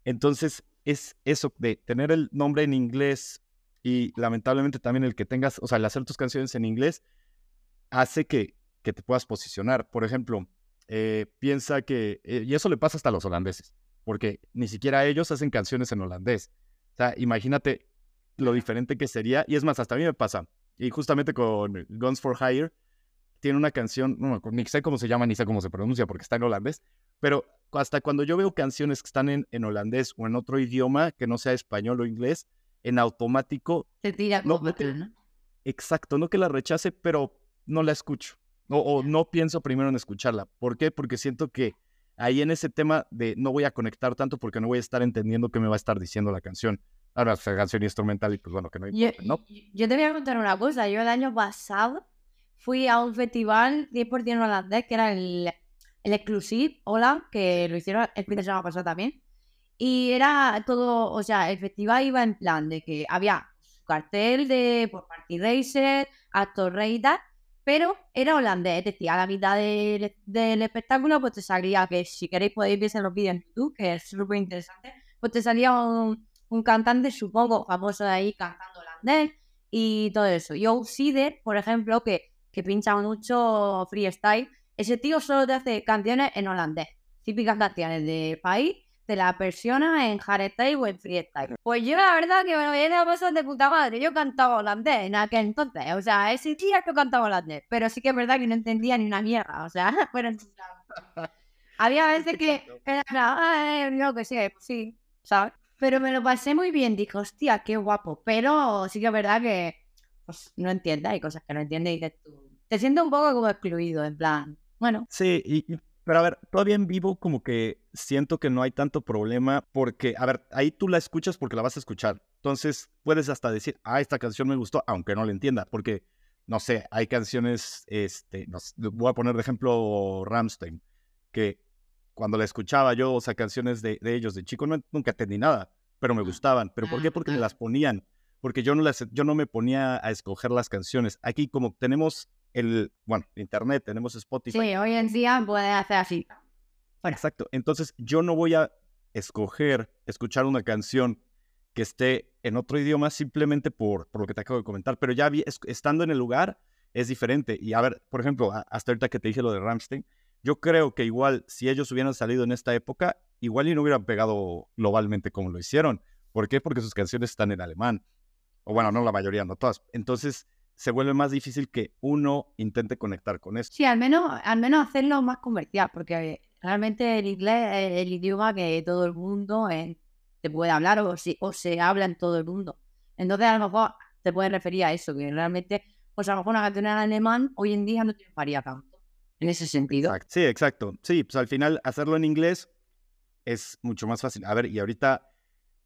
Entonces, es eso de tener el nombre en inglés y lamentablemente también el que tengas, o sea, el hacer tus canciones en inglés, hace que, que te puedas posicionar. Por ejemplo, eh, piensa que, eh, y eso le pasa hasta a los holandeses, porque ni siquiera ellos hacen canciones en holandés. O sea, imagínate lo diferente que sería, y es más, hasta a mí me pasa, y justamente con Guns for Hire, tiene una canción, no, ni sé cómo se llama, ni sé cómo se pronuncia, porque está en holandés, pero hasta cuando yo veo canciones que están en, en holandés o en otro idioma, que no sea español o inglés, en automático, Te tira No, como exacto, no que la rechace, pero no la escucho. O, o no pienso primero en escucharla. ¿Por qué? Porque siento que ahí en ese tema de no voy a conectar tanto porque no voy a estar entendiendo qué me va a estar diciendo la canción. Ahora, es canción instrumental y pues bueno, que no Yo, importa, ¿no? yo- yo te voy a contar una cosa. Yo el año pasado fui a un festival 100% holandés que era el, el Exclusive Hola, que lo hicieron el fin de semana pasado también. Y era todo, o sea, el festival iba en plan de que había cartel de por Party Racer, actor rey y tal, pero era holandés, es decir, a la mitad del, del espectáculo pues te salía, que si queréis podéis ver los vídeos en YouTube, que es súper interesante, pues te salía un, un cantante, supongo, famoso de ahí cantando holandés y todo eso. Y Outsider, por ejemplo, que, que pincha mucho freestyle, ese tío solo te hace canciones en holandés, típicas canciones de país, de la persona en hardstyle o en freestyle. Pues yo la verdad que me viene a pasar de puta madre, yo cantaba holandés en aquel entonces, o sea, ese día que cantaba holandés, pero sí que es verdad que no entendía ni una mierda, o sea, pero había veces que era, en plan, "Ah, eh, yo que pues sí, ¿sabes? Pero me lo pasé muy bien, dije, hostia, qué guapo. Pero sí que es verdad que pues, no entiendes, hay cosas que no entiendes y tú. Te sientes un poco como excluido, en plan, bueno, Sí, y- pero a ver, todavía en vivo como que siento que no hay tanto problema porque, a ver, ahí tú la escuchas porque la vas a escuchar. Entonces puedes hasta decir, ah, esta canción me gustó, aunque no la entienda, porque, no sé, hay canciones, este, no sé, voy a poner de ejemplo Ramstein, que cuando la escuchaba yo, o sea, canciones de, de ellos de chico, no, nunca entendí nada, pero me gustaban. ¿Pero por qué? Porque me las ponían, porque yo no, las, yo no me ponía a escoger las canciones. Aquí como tenemos el, bueno, internet, tenemos Spotify. sí, hoy en día puedes hacer así. Bueno. Exacto. Entonces, yo no voy a escoger escuchar una canción que esté en otro idioma simplemente por, por lo que te acabo de comentar. Pero ya vi- es- estando en el lugar es diferente. Y a ver, por ejemplo, hasta ahorita que te dije lo de Ramstein, yo creo que igual si ellos hubieran salido en esta época, igual y no hubieran pegado globalmente como lo hicieron. ¿Por qué? Porque sus canciones están en alemán. O bueno, no la mayoría, no todas. Entonces, se vuelve más difícil que uno intente conectar con esto. Sí, al menos, al menos hacerlo más comercial, porque realmente el inglés es el idioma que todo el mundo eh, te puede hablar o, si- o se habla en todo el mundo. Entonces, a lo mejor te puedes referir a eso, que realmente, pues a lo mejor una canción en alemán hoy en día no triunfaría tanto, en ese sentido. Exacto. Sí, exacto. Sí, pues al final hacerlo en inglés es mucho más fácil. A ver, y ahorita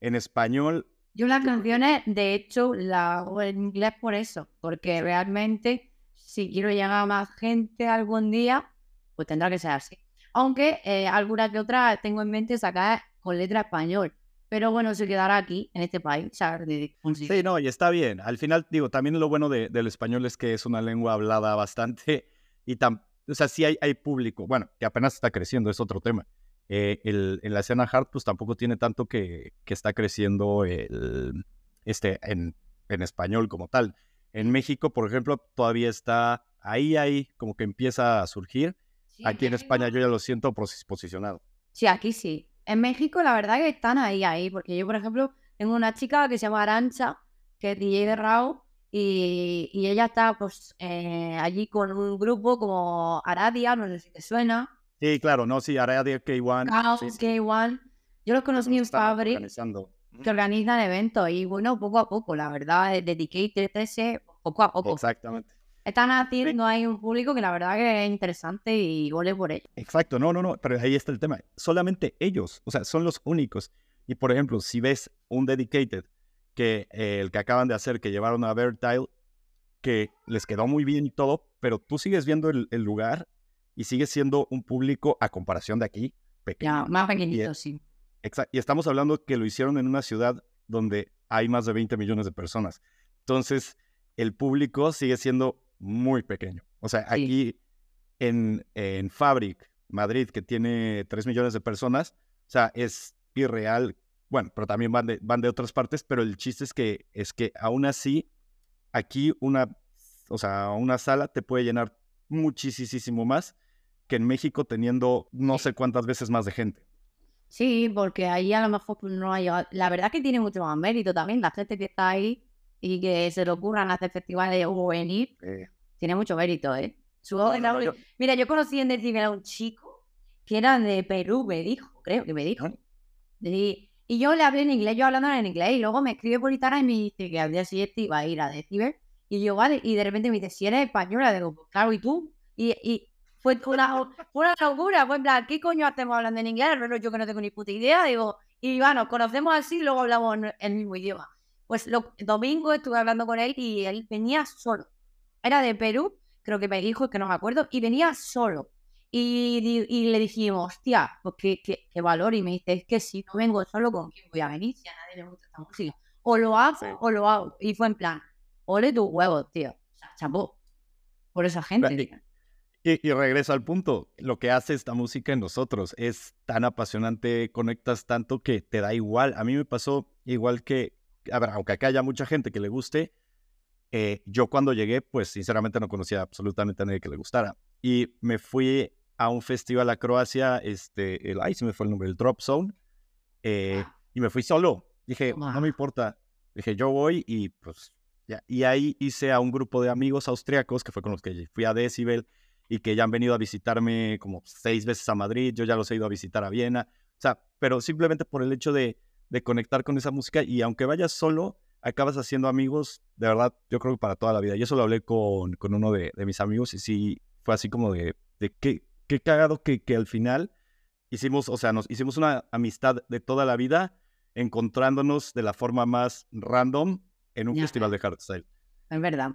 en español, Yo las canciones, de hecho, las hago en inglés por eso, porque realmente si quiero llegar a más gente algún día, pues tendrá que ser así. Aunque eh, alguna que otra tengo en mente sacar con letra español, pero bueno, se quedará aquí, en este país, sí, no, y está bien. Al final, digo, también lo bueno de- del español es que es una lengua hablada bastante y tam, o sea, sí hay, hay público, bueno, que apenas está creciendo, es otro tema. Eh, el, en la escena hard, pues tampoco tiene tanto que, que está creciendo el, este, en, en español como tal. En México, por ejemplo, todavía está ahí, ahí, como que empieza a surgir. Sí, Aquí en España yo ya lo siento posi- posicionado. Sí, aquí sí. En México, la verdad que están ahí, ahí, porque yo, por ejemplo, tengo una chica que se llama Arancha, que es DJ de Raw, y, y ella está pues eh, allí con un grupo como Aradia, no sé si te suena, Sí, claro, no, sí, Aradia K1. Chaos, sí, sí, K1. Yo los conocí en Fabric, organizando. que organizan eventos, y bueno, poco a poco, la verdad, eh, Dedicated TS, poco a poco. Exactamente. Están haciendo ahí un público que la verdad que es interesante y gole por ello. Exacto, no, no, no, pero ahí está el tema. Solamente ellos, o sea, son los únicos. Y por ejemplo, si ves un dedicated, que eh, el que acaban de hacer, que llevaron a Vertile, que les quedó muy bien y todo, pero tú sigues viendo el, el lugar y sigues siendo un público a comparación de aquí, pequeño. Ya, más pequeñito, sí. Exacto. Y estamos hablando que lo hicieron en una ciudad donde hay más de 20 millones de personas. Entonces, el público sigue siendo muy pequeño. O sea, Sí. aquí en, en Fabric, Madrid, que tiene 3 millones de personas, o sea, es irreal. Bueno, pero también van de, van de otras partes, pero el chiste es que, es que aún así, aquí una, o sea, una sala te puede llenar muchísimo más que en México teniendo no sé cuántas veces más de gente. Sí, porque ahí a lo mejor pues, no hay. La verdad que tiene mucho más mérito también. La gente que está ahí y que se le ocurran hacer festivales o venir, Eh, tiene mucho mérito, ¿eh? Su- no, no, no, yo- Mira, yo conocí en Decibel a un chico que era de Perú, me dijo, creo que me dijo. Y, y yo le hablé en inglés, yo hablando en inglés, y luego me escribe por Instagram y me dice que al día siguiente iba a ir a Decibel. Y yo, vale, y de repente me dice, si eres española, digo, pues claro, ¿y tú? Y, y fue una, una locura, fue en plan, ¿qué coño hacemos hablando en inglés? Yo que no tengo ni puta idea, digo, y bueno, conocemos así y luego hablamos en el mismo idioma. Pues lo, domingo estuve hablando con él y él venía solo. Era de Perú, creo que me dijo, que no me acuerdo, y venía solo. Y, di- y le dijimos, hostia, pues qué, qué- qué valor. Y me dice, es que si no vengo solo, ¿con quién voy a venir? Si a nadie le gusta esta música. O lo hago Sí. o lo hago. Y fue en plan, ole tus huevos, tío. O sea, chapó. Por esa gente. y-. Y, y regreso al punto, lo que hace esta música en nosotros es tan apasionante, conectas tanto que te da igual. A mí me pasó igual que, a ver, aunque acá haya mucha gente que le guste, eh, yo cuando llegué, pues sinceramente no conocía absolutamente a nadie que le gustara. Y me fui a un festival a Croacia, este, el, ay, se me fue el nombre, el Drop Zone, eh, y me fui solo. Dije, no me importa. Dije, yo voy y pues ya. Y ahí hice a un grupo de amigos austriacos, que fue con los que fui a Decibel, y que ya han venido a visitarme como seis veces a Madrid, yo ya los he ido a visitar a Viena, o sea, pero simplemente por el hecho de, de conectar con esa música y aunque vayas solo, acabas haciendo amigos, de verdad, yo creo que para toda la vida. Y eso lo hablé con, con uno de, de mis amigos y sí, fue así como de, de qué, qué cagado que, que al final hicimos, o sea, nos hicimos una amistad de toda la vida encontrándonos de la forma más random en un Ya. festival de hardstyle. Es verdad.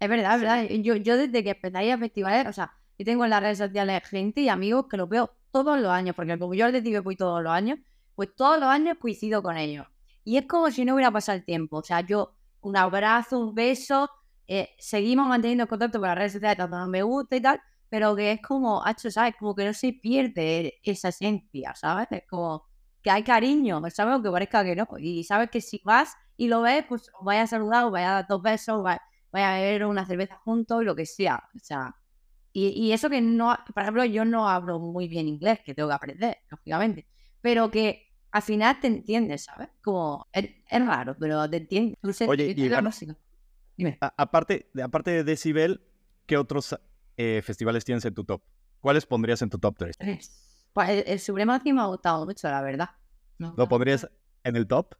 Es verdad, es verdad. Yo, yo desde que empecé a festivales, o sea, yo tengo en las redes sociales gente y amigos que los veo todos los años, porque como yo les digo que voy todos los años, pues todos los años coincido con ellos. Y es como si no hubiera pasado el tiempo. O sea, yo un abrazo, un beso, eh, seguimos manteniendo contacto con las redes sociales, tanto me gusta y tal, pero que es como, ¿sabes? Como que no se pierde esa esencia, ¿sabes? Es como que hay cariño, ¿sabes? Aunque parezca que no. Y sabes que si vas y lo ves, pues os vaya a saludar, os vaya a dar dos besos, vaya, vaya a beber una cerveza juntos, lo que sea. O sea, y, y eso que no, por ejemplo, yo no hablo muy bien inglés, que tengo que aprender, lógicamente, pero que al final te entiendes, ¿sabes? Como, es, es raro, pero te entiendes. Oye, y. Dime. A- aparte, aparte de Decibel, ¿qué otros eh, festivales tienes en tu top? ¿Cuáles pondrías en tu top 3? Pues el, el Supremacy me ha gustado mucho, la verdad. ¿Lo pondrías en el top?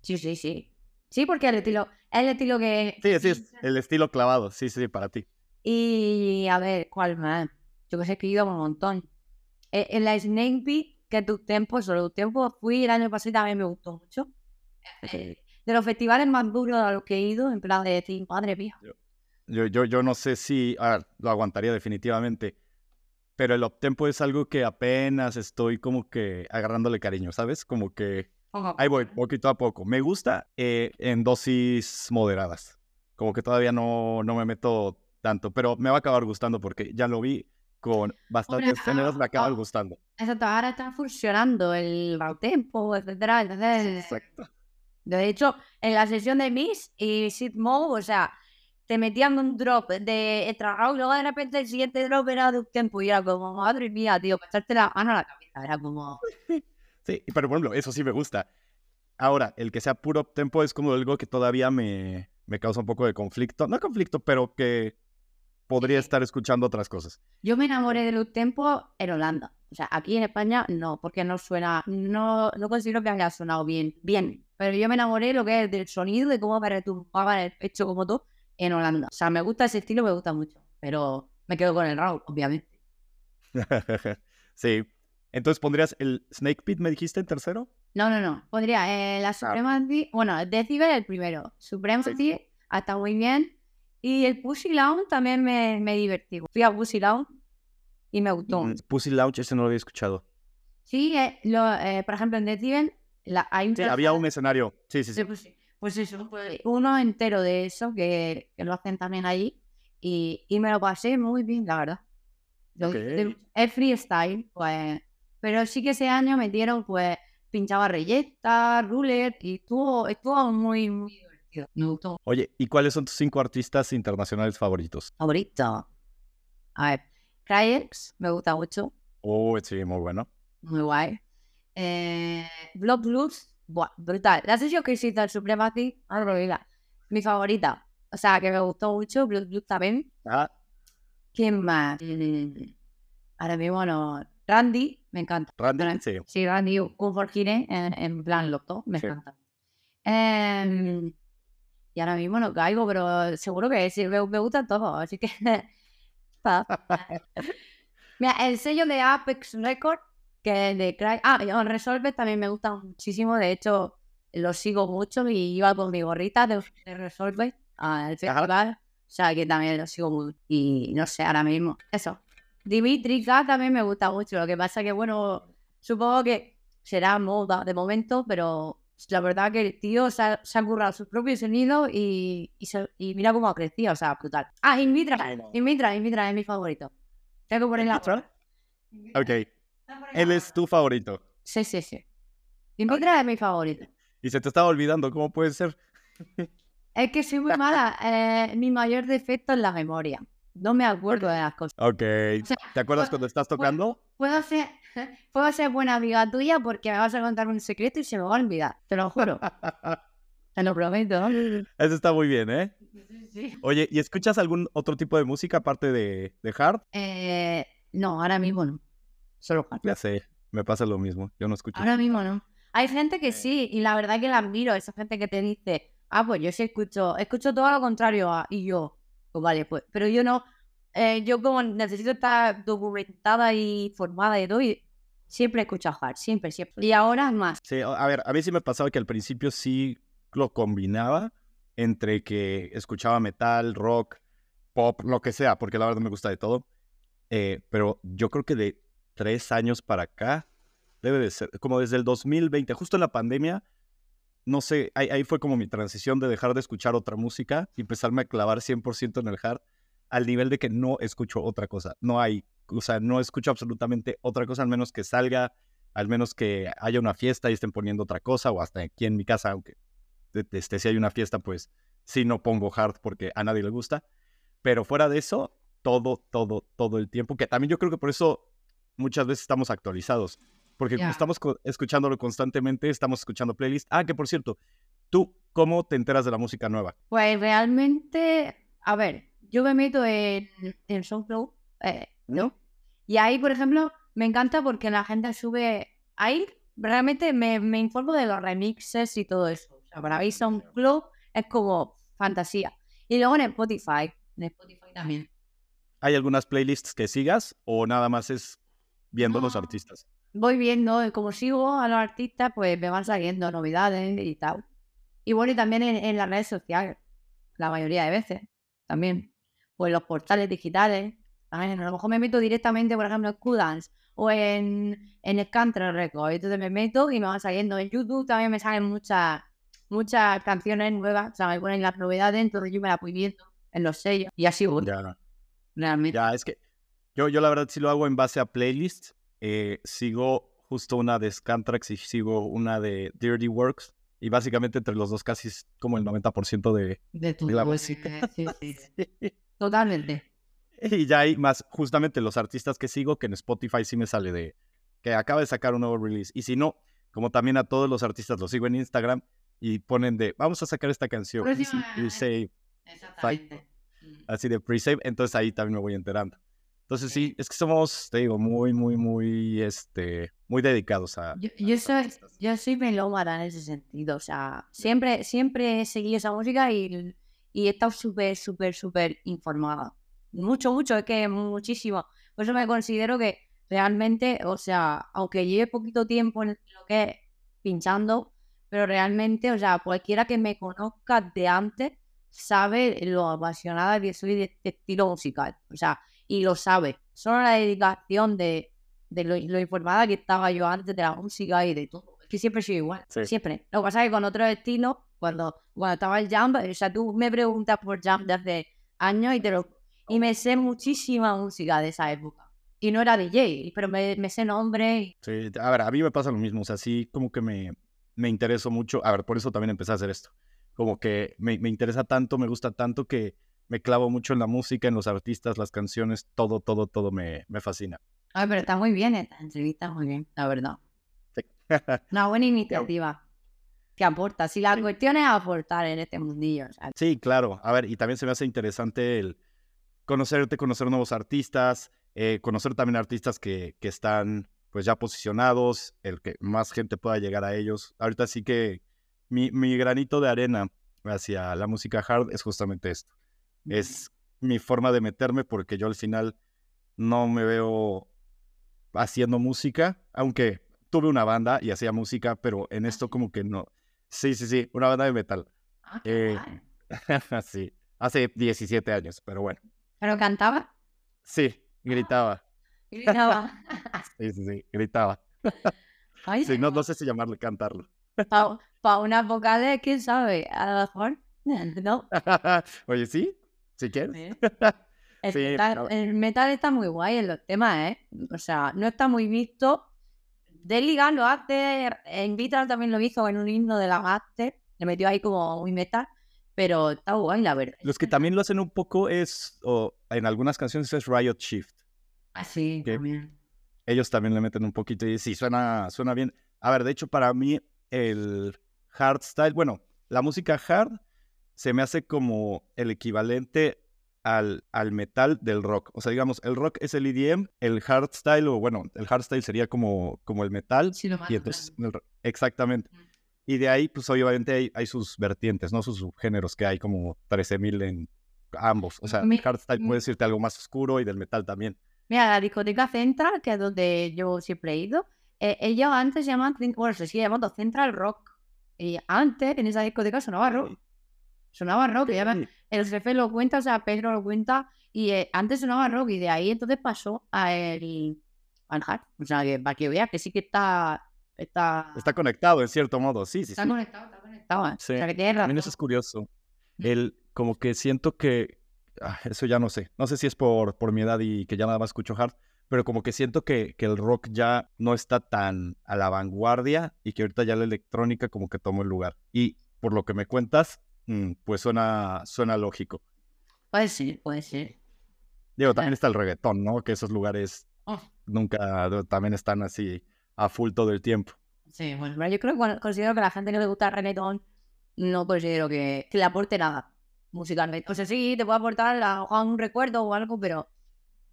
Sí, sí, sí. Sí, porque el estilo, es el estilo que... Sí, sí, es el estilo clavado. Sí, sí, para ti. Y a ver, ¿cuál más? Yo que sé que he ido un montón. Eh, En la Snake Pit, que tu tiempo, solo tu tiempo, fui el año pasado y también me gustó mucho. Eh, De los festivales más duros a los que he ido, en plan de decir, madre mía. Yo, yo, yo no sé si a ver, lo aguantaría definitivamente, pero el uptempo es algo que apenas estoy como que agarrándole cariño, ¿sabes? Como que ahí voy, poquito a poco. Me gusta eh, en dosis moderadas, como que todavía no, no me meto tanto, pero me va a acabar gustando porque ya lo vi con bastantes géneros, me acaban gustando. Exacto, ahora está funcionando el tempo, etcétera. Entonces, Exacto. de hecho, en la sesión de Miss y Sid Mo, o sea, te metían un drop de raw y luego de repente el siguiente drop era de un tempo y era como, madre mía, tío, para echarte la mano a la cabeza. Era como, Sí, pero por ejemplo, eso sí me gusta. Ahora, el que sea puro tempo es como algo que todavía me, me causa un poco de conflicto. No conflicto, pero que podría estar escuchando otras cosas. Yo me enamoré del tempo en Holanda. O sea, aquí en España no, porque no suena, no, no considero que haya sonado bien, bien. Pero yo me enamoré de lo que es del sonido, de cómo me retumbaba en el pecho como tú en Holanda. O sea, me gusta ese estilo, me gusta mucho. Pero me quedo con el Raúl, obviamente. sí. Entonces pondrías el Snake Pit, me dijiste en tercero. No, no, no. Podría. Eh, la Supremacy. Bueno, Decibel el primero. Supremacy está muy bien. Y el Pussy Lounge también me, me divertí. Fui a Pussy Lounge y me gustó. Mm, Pussy Lounge, ese no lo había escuchado. Sí, eh, lo, eh, por ejemplo, en Decibel la, hay un Sí, había un escenario. Sí, sí, sí. Pues, eso, pues, uno entero de eso que, que lo hacen también allí. Y, y me lo pasé muy bien, la verdad. Lo. Es freestyle, pues. Pero sí que ese año metieron, pues, pinchaba reyeta, ruler, y estuvo, estuvo muy, muy divertido. Me gustó. Oye, ¿y cuáles son tus cinco artistas internacionales favoritos? Favorito. A ver, Cryx, me gusta mucho. Oh, sí, muy bueno. Muy guay. Eh, Block Blues, buah, brutal. La sesión que hiciste el Supremacy, horrible. Mi favorita. O sea, que me gustó mucho. Block Blues también. Ah, ¿Quién más? Ahora mismo no. Randy, me encanta. Randy, sí. Sí, Randy con Forkine en, en plan loco, me Sí. encanta. Em, y ahora mismo no caigo, pero seguro que sí, me, me gustan todos, así que. Mira, el sello de Apex Record, que es de Cry. Ah, y Resolve también me gusta muchísimo. De hecho, lo sigo mucho y iba con mi gorrita de, de Resolve al festival. O sea, que también lo sigo mucho. Y no sé, ahora mismo. Eso. Dimitri K también me gusta mucho. Lo que pasa que, bueno, supongo que será moda de momento, pero la verdad que el tío se ha, se ha currado su propio sonido y, y, se- y mira cómo ha crecido, o sea, brutal. Ah, Invitra, Invitra, Invitra es mi favorito. Tengo que poner la ¿Invitra? Ok, él es tu favorito. Sí, sí, sí. Invitra es mi favorito. Y se te estaba olvidando, ¿cómo puede ser? Es que soy muy mala. eh, mi mayor defecto es la memoria. No me acuerdo de las cosas. Ok, sea, ¿te acuerdas cuando estás tocando? Puedo ser, puedo ser buena amiga tuya porque me vas a contar un secreto y se me va a olvidar. Te lo juro. Te lo prometo. Eso está muy bien, ¿eh? Sí, sí. Oye, ¿y escuchas algún otro tipo de música aparte de, de hard? Eh, no, ahora mismo no. Solo hard. Ya sé, me pasa lo mismo, yo no escucho. Ahora mismo no. Hay gente que sí, y la verdad que la admiro, esa gente que te dice, ah, pues yo sí escucho, escucho todo lo contrario a, y yo, pues vale, pues, pero yo no, eh, yo como necesito estar documentada y formada y todo, y siempre escucho hard, siempre, siempre. Y ahora más. Sí, a ver, a mí sí me pasaba que al principio sí lo combinaba entre que escuchaba metal, rock, pop, lo que sea, porque la verdad me gusta de todo. Eh, pero yo creo que de tres años para acá, debe de ser, como desde el 2020, justo en la pandemia, no sé, ahí, fue como mi transición de dejar de escuchar otra música y empezarme a clavar 100% en el hard, al nivel de que no escucho otra cosa. No hay, o sea, no escucho absolutamente otra cosa, al menos que salga al menos que haya una fiesta y estén poniendo otra cosa, o hasta aquí en mi casa, aunque este, si hay una fiesta, pues sí no pongo hard porque a nadie le gusta. Pero fuera de eso, todo, todo, todo el tiempo, que también yo creo que por eso muchas veces estamos actualizados, porque Ya. estamos co- escuchándolo constantemente, estamos escuchando playlist. Ah, que por cierto, tú, ¿cómo te enteras de la música nueva? Pues realmente, a ver, yo me meto en, en SoundCloud, eh, ¿no? Y ahí, por ejemplo, me encanta porque la gente sube. Ahí realmente me, me informo de los remixes y todo eso. O sea, para mí SoundCloud es como fantasía. Y luego en Spotify, en Spotify también. ¿Hay algunas playlists que sigas o nada más es viendo los No. artistas? Voy viendo, y como sigo a los artistas, pues me van saliendo novedades y tal. Y bueno, y también en, en las redes sociales, la mayoría de veces, también. En los portales digitales. También, a lo mejor me meto directamente, por ejemplo, en Qdance o en, en Scantra Records. Entonces me meto y me van saliendo. En YouTube también me salen muchas muchas canciones nuevas. O sea, me ponen las novedades, entonces yo me las voy viendo en los sellos. Y así voy, Ya. realmente. Ya, es que yo, yo la verdad sí lo hago en base a playlists. Eh, sigo justo una de Scantrax y sigo una de Dirty Works. Y básicamente entre los dos casi es como el 90% de... De tu de la música. sí, sí, sí. Totalmente. Y ya hay más justamente los artistas que sigo que en Spotify sí me sale de que acaba de sacar un nuevo release. Y si no, como también a todos los artistas los sigo en Instagram y ponen de vamos a sacar esta canción. Pre-save, Exactamente. Mm. así de pre-save. Entonces ahí también me voy enterando. Entonces sí, es que somos, te digo, muy, muy, muy, este, muy dedicados a... Yo, a yo soy, yo soy melómana en ese sentido. O sea, siempre, siempre he seguido esa música y, y he estado súper, súper, súper informada. Mucho, mucho, es que muchísimo. Por eso me considero que realmente, o sea, aunque lleve poquito tiempo en lo que es pinchando, pero realmente, o sea, cualquiera que me conozca de antes sabe lo apasionada que soy de este estilo musical, o sea, y lo sabe. Solo la dedicación de, de lo, lo informada que estaba yo antes de la música y de todo. Es que siempre soy igual, Sí. siempre. Lo que pasa es que con otro estilo, cuando, cuando estaba el jump, o sea, tú me preguntas por jump de hace años y te lo... Y me sé muchísima música de esa época. Y no era DJ, pero me, me sé nombres. y- Sí, a ver, a mí me pasa lo mismo, o sea, sí como que me, me intereso mucho, a ver, por eso también empecé a hacer esto, como que me, me interesa tanto, me gusta tanto que me clavo mucho en la música, en los artistas, las canciones, todo, todo, todo me, me fascina. Ay, pero está muy bien esta entrevista, muy bien, la verdad. Sí. Una buena iniciativa que aporta. Si la cuestión es aportar en este mundillo, Sí, claro. A ver, y también se me hace interesante el conocerte, conocer nuevos artistas, eh, conocer también artistas que, que están pues ya posicionados, el que más gente pueda llegar a ellos. Ahorita sí que mi, mi granito de arena hacia la música hard es justamente esto. Es mi forma de meterme porque yo al final no me veo haciendo música, aunque tuve una banda y hacía música, pero en esto como que no. Sí, sí, sí, una banda de metal. ah, eh, sí, hace 17 años, pero bueno. Pero cantaba Sí, gritaba. gritaba. Sí, sí, sí, gritaba. Ay, Sí, no, no sé si llamarle cantarlo. Para unas vocales, quién sabe, a lo mejor. No. Oye, ¿sí? ¿Si quieres? El, Sí, metal, no. el metal está muy guay en los temas, ¿eh? O sea, no está muy visto. Deligan lo hace, en Vitral también lo hizo en un himno de la Master, le metió ahí como muy metal, pero está guay, la verdad. Los que también lo hacen un poco es, o en algunas canciones es Riot Shift. Así ¿Qué? también. Ellos también le meten un poquito y sí, suena, suena bien. A ver, de hecho, para mí el hardstyle, bueno, la música hard se me hace como el equivalente al, al metal del rock. O sea, digamos, el rock es el EDM, el hardstyle, o bueno, el hardstyle sería como, como el metal. Sí, lo más Y entonces, el exactamente. Mm. Y de ahí, pues obviamente hay, hay sus vertientes, ¿no? Sus subgéneros, que hay como 13.000 en ambos. O sea, Mi- el hardstyle mi- puede decirte algo más oscuro y del metal también. Mira, la discoteca Central, que es donde yo siempre he ido, eh, ellos antes se bueno, se sigue llamando Central Rock. Y antes en esa discoteca sonaba rock. Sonaba rock, y ya el jefe lo cuenta, o sea, Pedro lo cuenta, y eh, antes sonaba rock, y de ahí entonces pasó a el, al hard. O sea, que para que veas que sí que está, está, Está conectado en cierto modo, sí, sí, está sí. conectado, está conectado. ¿eh? Sí, O sea, que También razón. eso es curioso. El, como que siento que, ah, eso ya no sé, no sé si es por, por mi edad y que ya nada más escucho hard, pero como que siento que, que el rock ya no está tan a la vanguardia y que ahorita ya la electrónica como que tomó el lugar. Y por lo que me cuentas, mm, pues suena, suena lógico. Puede ser, puede ser. Digo, también está el reggaetón, ¿no? Que esos lugares Oh, nunca, también están así a full todo el tiempo. sí, bueno, yo creo que bueno, considero que a la gente que le gusta el reggaetón no considero que, que le aporte nada musicalmente. O sea, sí, te puede aportar a un recuerdo o algo, pero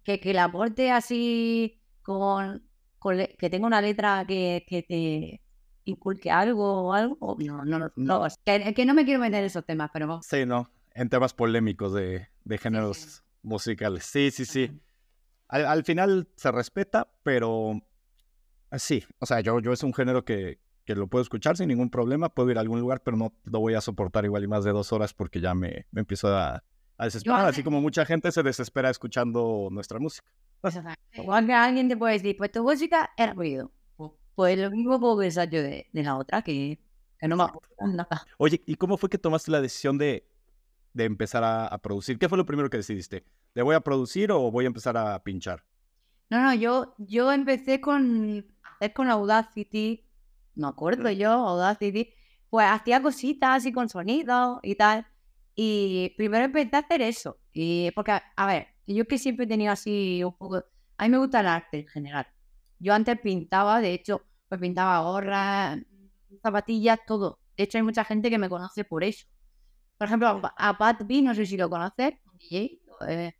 que, que le aporte así con, con le- que tenga una letra que, que te inculque algo o algo. No, no, no. no, que, que no me quiero meter en esos temas, pero vamos. Sí, ¿no? En temas polémicos de, de géneros musicales. Sí, sí, sí. Al, al final se respeta, pero ah, sí, o sea, yo, yo es un género que, que lo puedo escuchar sin ningún problema, puedo ir a algún lugar, pero no lo voy a soportar igual y más de dos horas porque ya me, me empiezo a, a desesperar, así como mucha gente se desespera escuchando nuestra música. Igual que alguien te puede decir, pues tu música era ruido. Pu- Pues lo mismo puedo pensar yo de, de la otra, que, que no me nada. Oye, ¿y cómo fue que tomaste la decisión de, de empezar a, a producir? ¿Qué fue lo primero que decidiste? ¿Le voy a producir o voy a empezar a pinchar? No, no, yo, yo empecé con con Audacity, no acuerdo yo, Audacity, pues hacía cositas así con sonido y tal. Y primero empecé a hacer eso. Y porque, a ver, yo que siempre he tenido así un poco. A mí me gusta el arte en general. Yo antes pintaba, de hecho, pues pintaba gorras, zapatillas, todo. De hecho, hay mucha gente que me conoce por eso. Por ejemplo, a- Pat B, no sé si lo conoces, DJ, eh,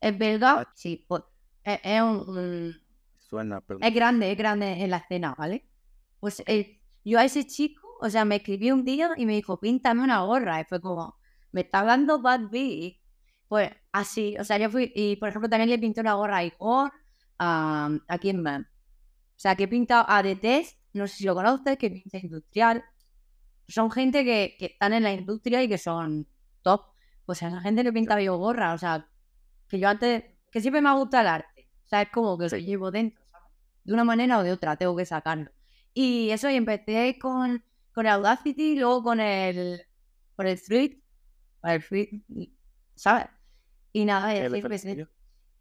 es belga, sí, pues, es, es un- un, Suena, pero... es grande, es grande en la escena, ¿vale? Pues eh, yo a ese chico, o sea, me escribió un día y me dijo, píntame una gorra. Y fue como, me está hablando Bad B. Pues así, o sea, yo fui, y por ejemplo, también le pinté una gorra a Igor, a, a quién más. O sea, que he pintado a The Test, no sé si lo conoces, que pincha industrial. Son gente que, que están en la industria y que son top. Pues esa gente que pinta gorra, o sea, que yo antes, que siempre me ha gustado el arte. O sea, es como que lo llevo dentro, ¿sabes? De una manera o de otra, tengo que sacarlo. Y eso, y empecé con, con el Audacity, luego con el, con el Fruit, el Fruit, ¿sabes? Y nada, y, así.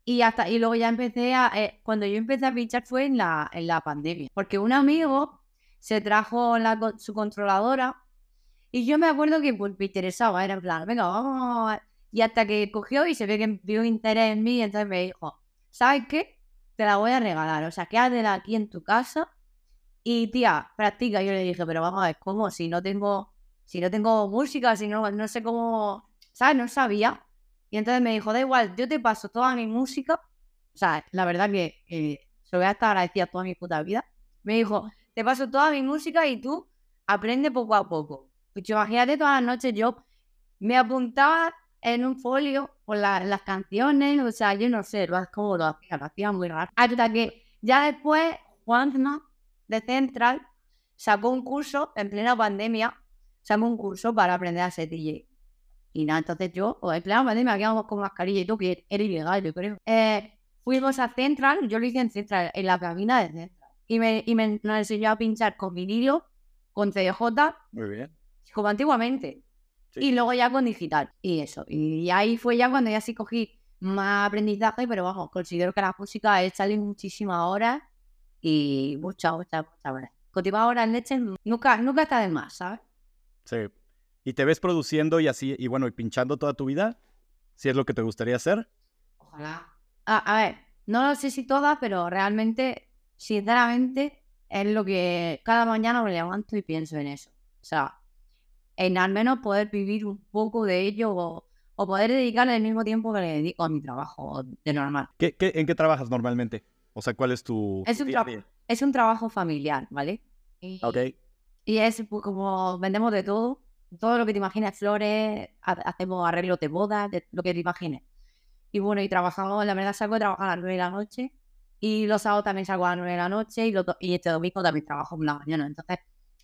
Y hasta y luego ya empecé a eh, cuando yo empecé a pinchar fue en la en la pandemia porque un amigo se trajo su controladora y yo me acuerdo que pues, me interesaba era en plan venga vamos y hasta que cogió y se ve que vio interés en mí entonces me dijo sabes qué te la voy a regalar o sea quédatela aquí en tu casa y tía practica yo le dije pero vamos a ver cómo si no tengo si no tengo música si no no sé cómo sabes no sabía y entonces me dijo, da igual, yo te paso toda mi música. O sea, la verdad que se lo voy a estar agradecida toda mi puta vida. Me dijo, te paso toda mi música y tú aprende poco a poco. Pues imagínate todas las noches yo me apuntaba en un folio con las canciones, o sea, yo no sé, lo, lo hacía, lo hacía muy raro. Hasta que ya después Juanma de Central sacó un curso en plena pandemia, sacó un curso para aprender a ser DJ. Y nada, entonces yo, o en plan pandemia, quedamos con mascarilla y tú, que era ilegal, yo creo. Eh, fuimos a Central, yo lo hice en Central, en la cabina de Central. Y me, y me nos enseñó a pinchar con vinilo, con CDJ. Muy bien. Como antiguamente. Y luego ya con digital. Y eso. Y ahí fue ya cuando ya sí cogí más aprendizaje, pero vamos, considero que la música es salir muchísimas horas y muchas, muchas, muchas horas. Continuar horas en leche nunca, nunca está de más, ¿sabes? Sí. ¿Y te ves produciendo y así, y bueno, y pinchando toda tu vida? ¿Si es lo que te gustaría hacer? Ojalá. a ver, no lo sé si toda, pero realmente, sinceramente, es lo que cada mañana me levanto y pienso en eso. O sea, en al menos poder vivir un poco de ello o, poder dedicarle el mismo tiempo que le dedico a mi trabajo de normal. ¿Qué, en qué trabajas normalmente? O sea, ¿cuál es tu... Es un, es un trabajo familiar, ¿vale? ok. Y es como vendemos de todo todo lo que te imagines, flores, hacemos arreglos de bodas, de lo que te imagines. Y bueno, y trabajamos, la verdad salgo a trabajar a las 9 de la noche y los sábados también salgo a las 9 de la noche y, y este domingo también trabajo por la mañana. Entonces,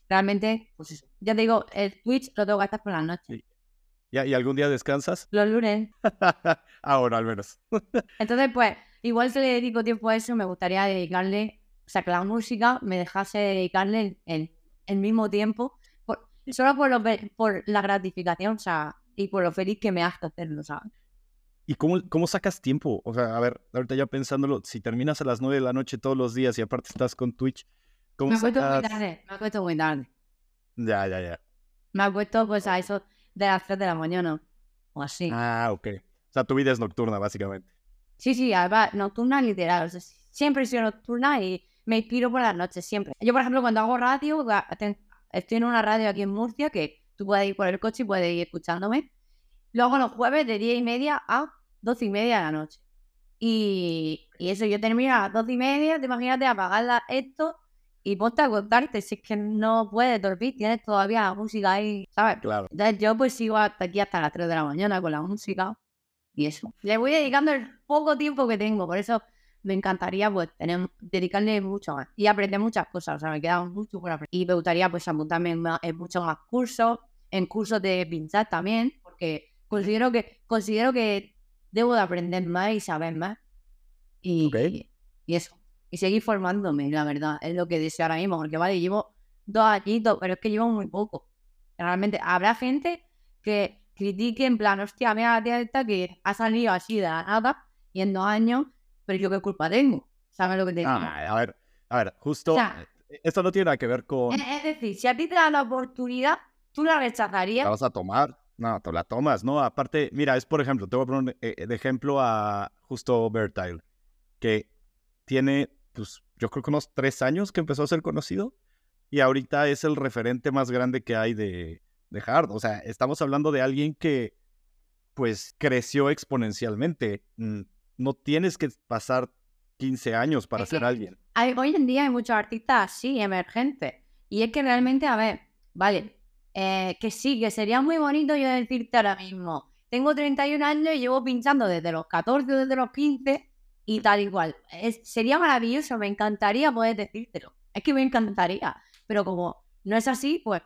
realmente, pues eso. Ya te digo, el Twitch lo tengo que hacer por la noche. ¿Y, ¿Y algún día descansas? Los lunes. Ahora, al menos. Entonces, pues, igual si le dedico tiempo a eso, me gustaría dedicarle, o sea, que la música me dejase dedicarle el, el mismo tiempo Solo por, lo, por la gratificación, o sea, y por lo feliz que me hace hacerlo, ¿sabes? ¿Y cómo, cómo sacas tiempo? O sea, a ver, ahorita ya pensándolo, si terminas a las 9 de la noche todos los días y aparte estás con Twitch, ¿cómo me acuesto muy tarde, me acuesto muy tarde. Ya, ya, ya. Me acuesto pues a eso de las 3 de la mañana o así. Ah, ok. O sea, tu vida es nocturna, básicamente. Sí, sí, además, nocturna literal. O sea, siempre he sido nocturna y me inspiro por las noches, siempre. Yo, por ejemplo, cuando hago radio, Estoy en una radio aquí en Murcia que tú puedes ir por el coche y puedes ir escuchándome. Luego los jueves de 10 y media a 12 y media de la noche. Y, eso, yo termino a las 12 y media, te imagínate apagar esto y ponte a contarte. Si es que no puedes dormir, tienes todavía música ahí, ¿sabes? Claro. Entonces yo pues sigo hasta aquí hasta las 3 de la mañana con la música y eso. Le voy dedicando el poco tiempo que tengo, por eso me encantaría pues tener, dedicarle mucho más y aprender muchas cosas, o sea, me queda mucho por aprender. Y me gustaría pues apuntarme en, muchos más cursos, en cursos de pinchar también, porque considero que, considero que debo de aprender más y saber más. Y, y, eso. Y seguir formándome, la verdad, es lo que deseo ahora mismo, porque vale, llevo dos añitos, pero es que llevo muy poco. Realmente habrá gente que critique en plan, hostia, mira la tía esta que ha salido así de nada y en dos años pero yo qué culpa tengo. ¿Sabes lo que te digo? Ah, a ver, a ver, justo. Eh, esto no tiene nada que ver con. Es decir, si a ti te da la oportunidad, tú la rechazarías. ¿La vas a tomar? No, tú la tomas, ¿no? Aparte, mira, es por ejemplo, te voy a poner eh, de ejemplo a justo Bertile, que tiene, pues, yo creo que unos tres años que empezó a ser conocido y ahorita es el referente más grande que hay de, de Hard. O sea, estamos hablando de alguien que, pues, creció exponencialmente. No tienes que pasar 15 años para ser alguien. hoy en día hay muchos artistas así, emergentes. Y es que realmente, a ver, vale, eh, que sí, que sería muy bonito yo decirte ahora mismo, tengo 31 años y llevo pinchando desde los 14, desde los 15 y tal igual. sería maravilloso, me encantaría poder decírtelo. es que me encantaría. Pero como no es así, pues,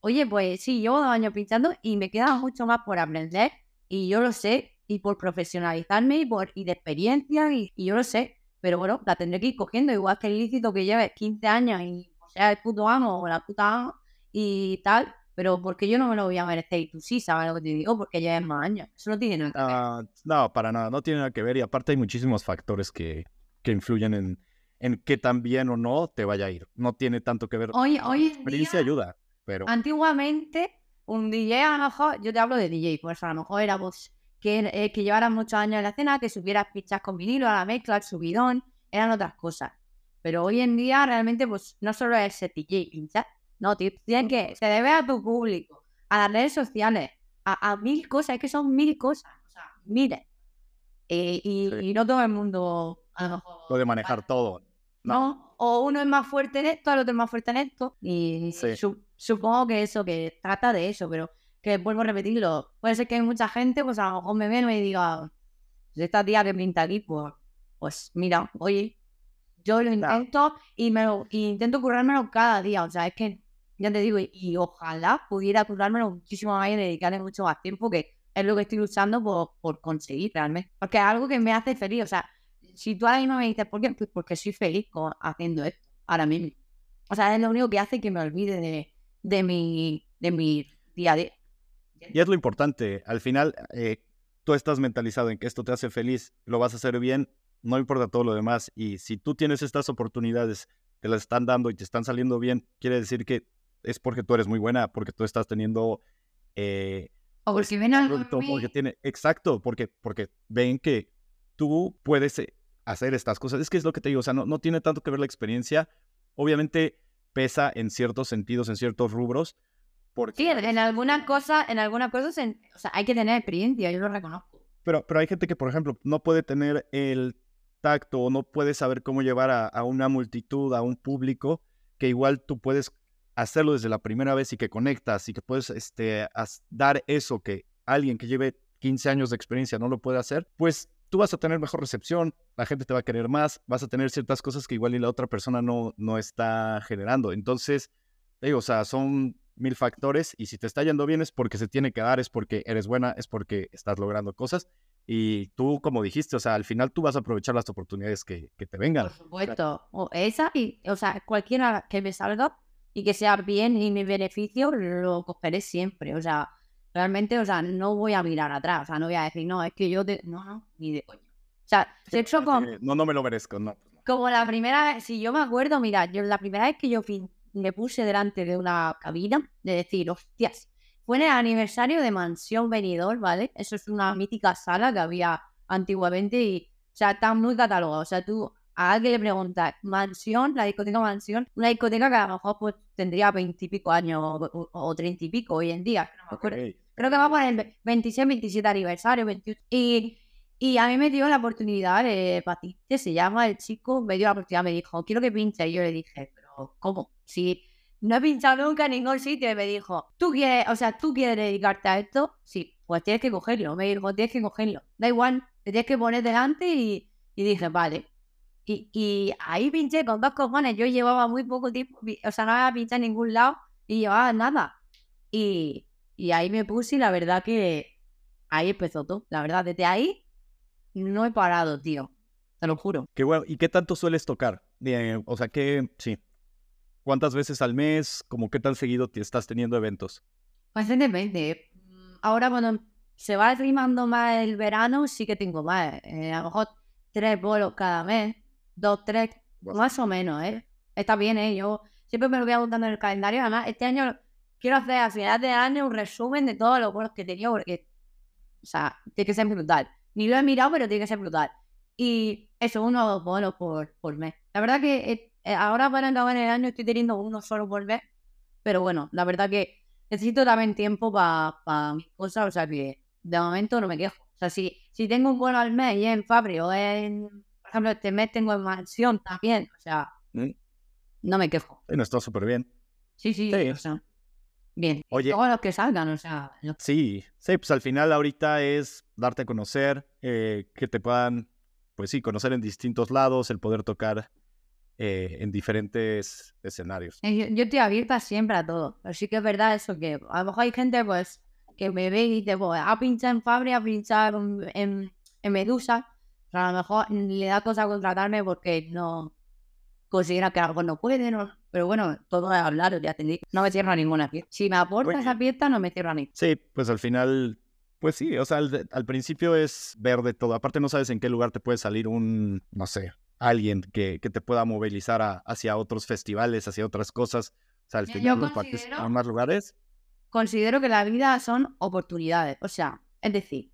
oye, pues sí, llevo dos años pinchando y me queda mucho más por aprender y yo lo sé y por profesionalizarme y, por, y de experiencia y, y yo lo sé. Pero bueno, la tendré que ir cogiendo, igual que el lícito que lleves 15 años y o sea el puto amo o la puta amo y tal, pero porque yo no me lo voy a merecer y tú sí sabes lo que te digo, porque lleves más años. Eso no tiene nada que ver. Ah, no, para nada, no tiene nada que ver. Y aparte hay muchísimos factores que, que influyen en, en que tan bien o no te vaya a ir. No tiene tanto que ver. Hoy, hoy en experiencia día, ayuda, pero antiguamente, un DJ a lo mejor, yo te hablo de DJ, pues a lo mejor era pues, que, eh, que llevaras muchos años en la escena, que supieras pichas con vinilo, a la mezcla, el subidón, eran otras cosas. Pero hoy en día realmente pues no solo es ser DJ pinchar, no, tío, tienes que, se debe a tu público, a las redes sociales, a, a mil cosas, es que son mil cosas, o sea, miles. Eh, y, Sí. y no todo el mundo a lo mejor lo de manejar todo. No. ¿no? O uno es más fuerte en esto, el otro es más fuerte en esto. Y Sí. su- supongo que eso, que trata de eso, pero que vuelvo a repetirlo. Puede ser que hay mucha gente, pues a lo mejor me ven y me diga, esta tía que pinta aquí, pues, pues mira, oye, yo lo intento y me lo y intento currármelo cada día. O sea, es que, ya te digo, y, y ojalá pudiera currármelo muchísimo más y dedicarle mucho más tiempo, que es lo que estoy luchando por, por conseguir realmente. Porque es algo que me hace feliz. O sea, si tú ahora mismo me dices, ¿por qué? Pues porque soy feliz con- haciendo esto, ahora mismo. O sea, es lo único que hace que me olvide de, de, mi, de mi día a día. Y es lo importante. Al final, eh, tú estás mentalizado en que esto te hace feliz, lo vas a hacer bien, no importa todo lo demás. Y si tú tienes estas oportunidades, te las están dando y te están saliendo bien, quiere decir que es porque tú eres muy buena, porque tú estás teniendo eh, O porque ven algo en producto, porque mí. tiene, exacto, porque, porque ven que tú puedes eh, hacer estas cosas. Es que es lo que te digo, o sea, no, no tiene tanto que ver la experiencia. Obviamente pesa en ciertos sentidos, en ciertos rubros. Porque Sí, en, algunas cosas, en algunas cosas, en- o sea, hay que tener experiencia, yo lo reconozco. Pero, pero hay gente que, por ejemplo, no puede tener el tacto o no puede saber cómo llevar a, a una multitud, a un público, que igual tú puedes hacerlo desde la primera vez y que conectas y que puedes este, dar eso que alguien que lleve 15 años de experiencia no lo puede hacer, pues tú vas a tener mejor recepción, la gente te va a querer más, vas a tener ciertas cosas que igual y la otra persona no, no está generando. Entonces, digo, o sea, son mil factores y si te está yendo bien es porque se tiene que dar, es porque eres buena, es porque estás logrando cosas y tú, como dijiste, o sea, al final tú vas a aprovechar las oportunidades que, que te vengan. Por supuesto. O esa y, o sea, cualquiera que me salga y que sea bien y mi beneficio, lo cogeré siempre. O sea, realmente, o sea, no voy a mirar atrás. O sea, no voy a decir, no, es que yo te. No, no, ni de coño. O sea, sexo Así con, No, no me lo merezco, no. pues no. como la primera vez, si yo me acuerdo, mira, yo la primera vez que yo fin- me puse delante de una cabina, de decir, hostias, fue en el aniversario de Mansión Venidor, ¿vale? Eso es una mítica sala que había antiguamente y, o sea, está muy catalogado. O sea, tú a alguien le preguntas, Mansión, la discoteca Mansión, una discoteca que a lo mejor pues tendría veintipico años o- treinta y pico hoy en día. no me acuerdo. Creo que vamos en el 26, 27 aniversario, 28. Y, y a mí me dio la oportunidad, eh, Batiste se llama el chico, me dio la oportunidad, me dijo, quiero que pinche. Y yo le dije, ¿cómo? Si no he pinchado nunca en ningún sitio. Y me dijo, ¿tú quieres, o sea, tú quieres dedicarte a esto? Sí, pues tienes que cogerlo. Me dijo, tienes que cogerlo. Da igual, te tienes que poner delante y, dije, vale. Y, ahí pinché con dos cojones. Yo llevaba muy poco tiempo, o sea, no había pinchado en ningún lado y llevaba nada. Y, y ahí me puse y la verdad que ahí empezó todo. La verdad, desde ahí no he parado, tío. Te lo juro. Qué bueno. ¿Y qué tanto sueles tocar? O sea, ¿qué, sí. ¿Cuántas veces al mes? ¿Cómo qué tan seguido te estás teniendo eventos? Pues depende. Mm, Ahora cuando se va rimando más el verano, sí que tengo más. Eh, a lo mejor tres bolos cada mes. Dos, tres, más o menos, ¿eh? Está bien, ¿eh? Yo siempre me lo voy apuntando en el calendario. Además, este año quiero hacer a final de año un resumen de todos los bolos que he tenido porque, o sea, tiene que ser brutal. Ni lo he mirado, pero tiene que ser brutal. Y eso, uno o dos bolos por, por mes. La verdad que eh, ahora para acabar el año estoy teniendo uno solo por mes. Pero bueno, la verdad que necesito también tiempo para mis cosas, o sea que de momento no me quejo. O sea, si, si tengo un bolo al mes y en Fabri o en, por ejemplo, este mes tengo en Mansión también, o sea, ¿Mm? no me quejo. Bueno, está súper bien. Sí, sí, Sí. o sea, bien. Oye, Todos los que salgan, o sea, lo- Sí, sí, pues al final ahorita es darte a conocer, eh, que te puedan, pues sí, conocer en distintos lados, el poder tocar eh, en diferentes escenarios. Yo, yo estoy abierta siempre a todo. Pero sí que es verdad eso, que a lo mejor hay gente pues que me ve y dice, pues ha pinchado en Fabri, ha pinchado en, en, Medusa. Pero a lo mejor le da cosa contratarme porque no considera que algo no puede, ¿no? Pero bueno, todo es hablar, ya te digo. No me cierro a ninguna fiesta. Si me aporta esa fiesta, no me cierro a ninguna. Sí, pues al final, pues sí, o sea, al, al principio es ver de todo. Aparte no sabes en qué lugar te puede salir un, no sé, alguien que, que te pueda movilizar a- hacia otros festivales, hacia otras cosas. O sea, al final los parques considero- en más lugares. considero que la vida son oportunidades. O sea, es decir,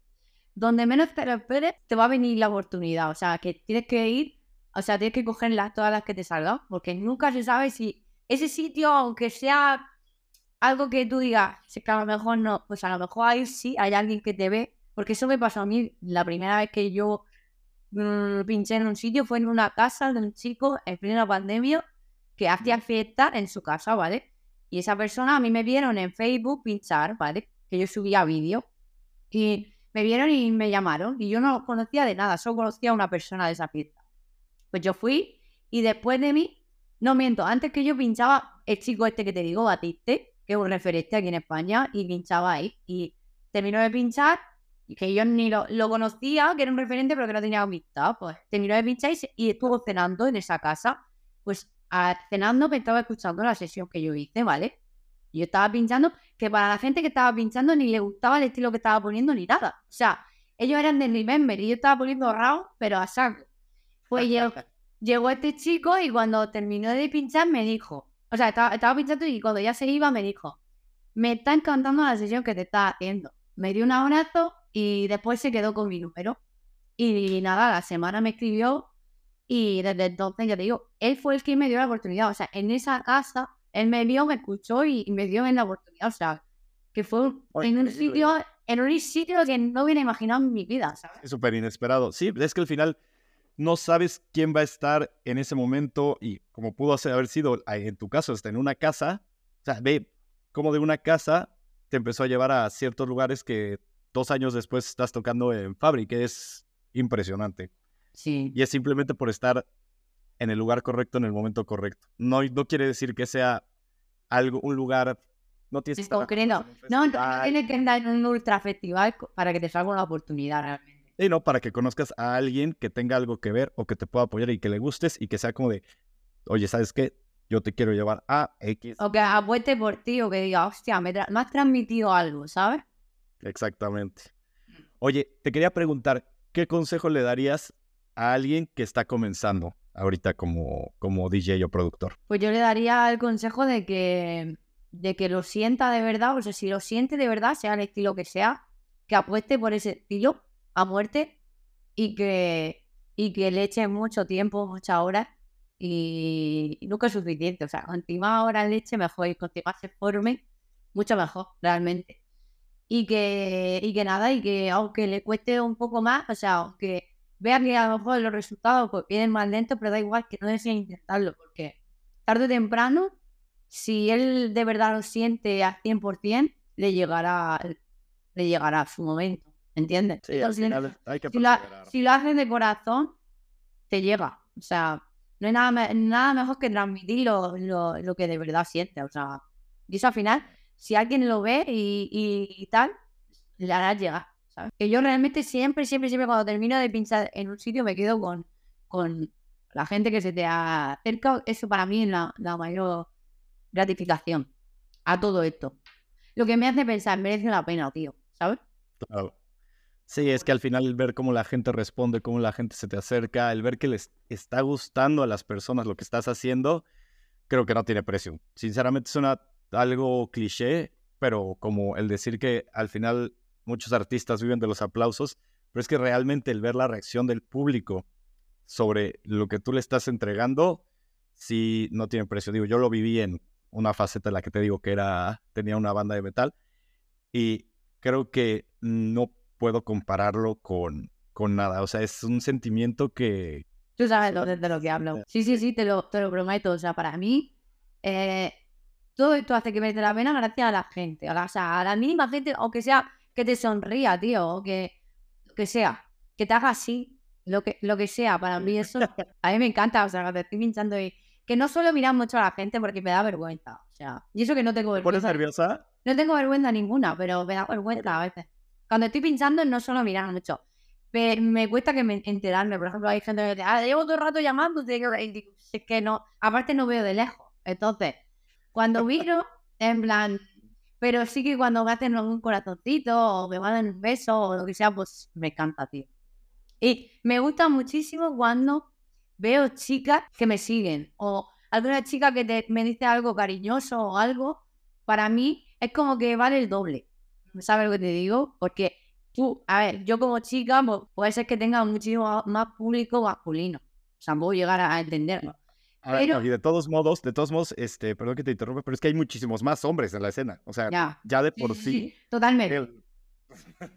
donde menos te lo esperes, te va a venir la oportunidad. O sea, que tienes que ir, o sea, tienes que cogerlas todas las que te salgan, porque nunca se sabe si ese sitio, aunque sea algo que tú digas, "Sí, que a lo mejor no, pues a lo mejor ahí sí hay alguien que te ve, porque eso me pasó a mí la primera vez que yo mm, pinché en un sitio, fue en una casa de un chico en plena pandemia que hacía fiesta en su casa, ¿vale? Y esa persona a mí me vieron en Facebook pinchar, ¿vale? Que yo subía vídeo. Y me vieron y me llamaron. Y yo no conocía de nada, solo conocía a una persona de esa fiesta. Pues yo fui y después de mí, no miento, antes que yo pinchaba el chico este que te digo, Batiste, que es un referente aquí en España, y pinchaba ahí. Y terminó de pinchar, que yo ni lo, lo conocía, que era un referente, pero que no tenía amistad. Pues terminó de pinchar y, estuvo cenando en esa casa. Pues a- cenando me estaba escuchando la sesión que yo hice, ¿vale? Y yo estaba pinchando, que para la gente que estaba pinchando ni le gustaba el estilo que estaba poniendo ni nada. O sea, ellos eran de Remember y yo estaba poniendo round, pero a saco. Pues llegó, llegó este chico y cuando terminó de pinchar me dijo, o sea, estaba, estaba pinchando y cuando ya se iba me dijo, me está encantando la sesión que te estás haciendo. Me dio un abrazo y después se quedó con mi número. Y nada, la semana me escribió y desde entonces, ya te digo, él fue el que me dio la oportunidad. O sea, en esa casa, él me vio, me escuchó y, me dio en la oportunidad. O sea, que fue en un sitio, en un sitio que no hubiera imaginado en mi vida, ¿sabes? Es súper inesperado. Sí, es que al final no sabes quién va a estar en ese momento y como pudo haber sido en tu caso, está en una casa. O sea, ve cómo de una casa te empezó a llevar a ciertos lugares que dos años después estás tocando en Fabri, que es impresionante. Sí. Y es simplemente por estar en el lugar correcto en el momento correcto. No, no quiere decir que sea algo, un lugar. No tienes que No, no, no tienes que andar en un ultra festival para que te salga una oportunidad realmente. Y no, para que conozcas a alguien que tenga algo que ver o que te pueda apoyar y que le gustes y que sea como de, oye, ¿sabes qué? Yo te quiero llevar a X. O que apueste por ti o que diga, hostia, me, tra- me has transmitido algo, ¿sabes? Exactamente. Oye, te quería preguntar, ¿qué consejo le darías a alguien que está comenzando ahorita como, como DJ o productor? Pues yo le daría el consejo de que, de que lo sienta de verdad, o sea, si lo siente de verdad, sea el estilo que sea, que apueste por ese estilo a muerte y que, y que le eche mucho tiempo, muchas horas y, y nunca es suficiente. O sea, cuanto más horas le eche, mejor y cuanto más se forme, mucho mejor, realmente. Y que, y que nada, y que aunque le cueste un poco más, o sea, aunque vea que a lo mejor los resultados pues, vienen más lentos, pero da igual que no desee intentarlo, porque tarde o temprano, si él de verdad lo siente al 100%, le llegará, le llegará su momento, ¿entiendes? Sí, Entonces, final hay que si, lo, si lo haces de corazón, te llega. O sea, no hay nada, nada mejor que transmitir lo, lo- lo que de verdad siente. O sea, y eso al final, si alguien lo ve y, y- y tal, le hará llegar. ¿sabes? Que yo realmente siempre, siempre, siempre cuando termino de pinchar en un sitio me quedo con, con la gente que se te acerca. Eso para mí es la, la mayor gratificación a todo esto. Lo que me hace pensar, merece la pena, tío, ¿sabes? Claro. Sí, es que al final el ver cómo la gente responde, cómo la gente se te acerca, el ver que les está gustando a las personas lo que estás haciendo, creo que no tiene precio. Sinceramente suena algo cliché, pero como el decir que al final muchos artistas viven de los aplausos, pero es que realmente el ver la reacción del público sobre lo que tú le estás entregando, sí no tiene precio. Digo, yo lo viví en una faceta en la que te digo que era, tenía una banda de metal y creo que no puedo compararlo con, con nada. O sea, es un sentimiento que... Tú sabes de, de lo que hablo. Sí, sí, sí, te lo, te lo prometo. O sea, para mí, eh, todo esto hace que merezca la pena gracias a la gente. A la, o sea, a la mínima gente, aunque sea que te sonría, tío, o que, que sea, que te haga así, lo que, lo que sea, para mí eso, a mí me encanta, o sea, cuando estoy pinchando y que no suelo mirar mucho a la gente porque me da vergüenza, o sea, y eso que no tengo ¿Te pones vergüenza. nerviosa? No tengo vergüenza ninguna, pero me da vergüenza a veces. Cuando estoy pinchando no suelo mirar mucho. Pero me cuesta que me enterarme. Por ejemplo, hay gente que dice, ah, llevo todo el rato llamando. y digo, Es que no, aparte no veo de lejos. Entonces, cuando miro, en plan, pero sí que cuando hacen un corazoncito o me mandan un beso o lo que sea, pues me encanta, tío. Y me gusta muchísimo cuando veo chicas que me siguen o alguna chica que me dice algo cariñoso o algo. Para mí es como que vale el doble. ¿Sabes lo que te digo? Porque tú, a ver, yo como chica, pues, puede ser que tenga muchísimo más público masculino. O sea, puedo llegar a entenderlo. A ver, Pero- no, y de todos modos, de todos modos, este, perdón que te interrumpa, pero es que hay muchísimos más hombres en la escena. O sea, ya, Ya. de por sí. Totalmente. el-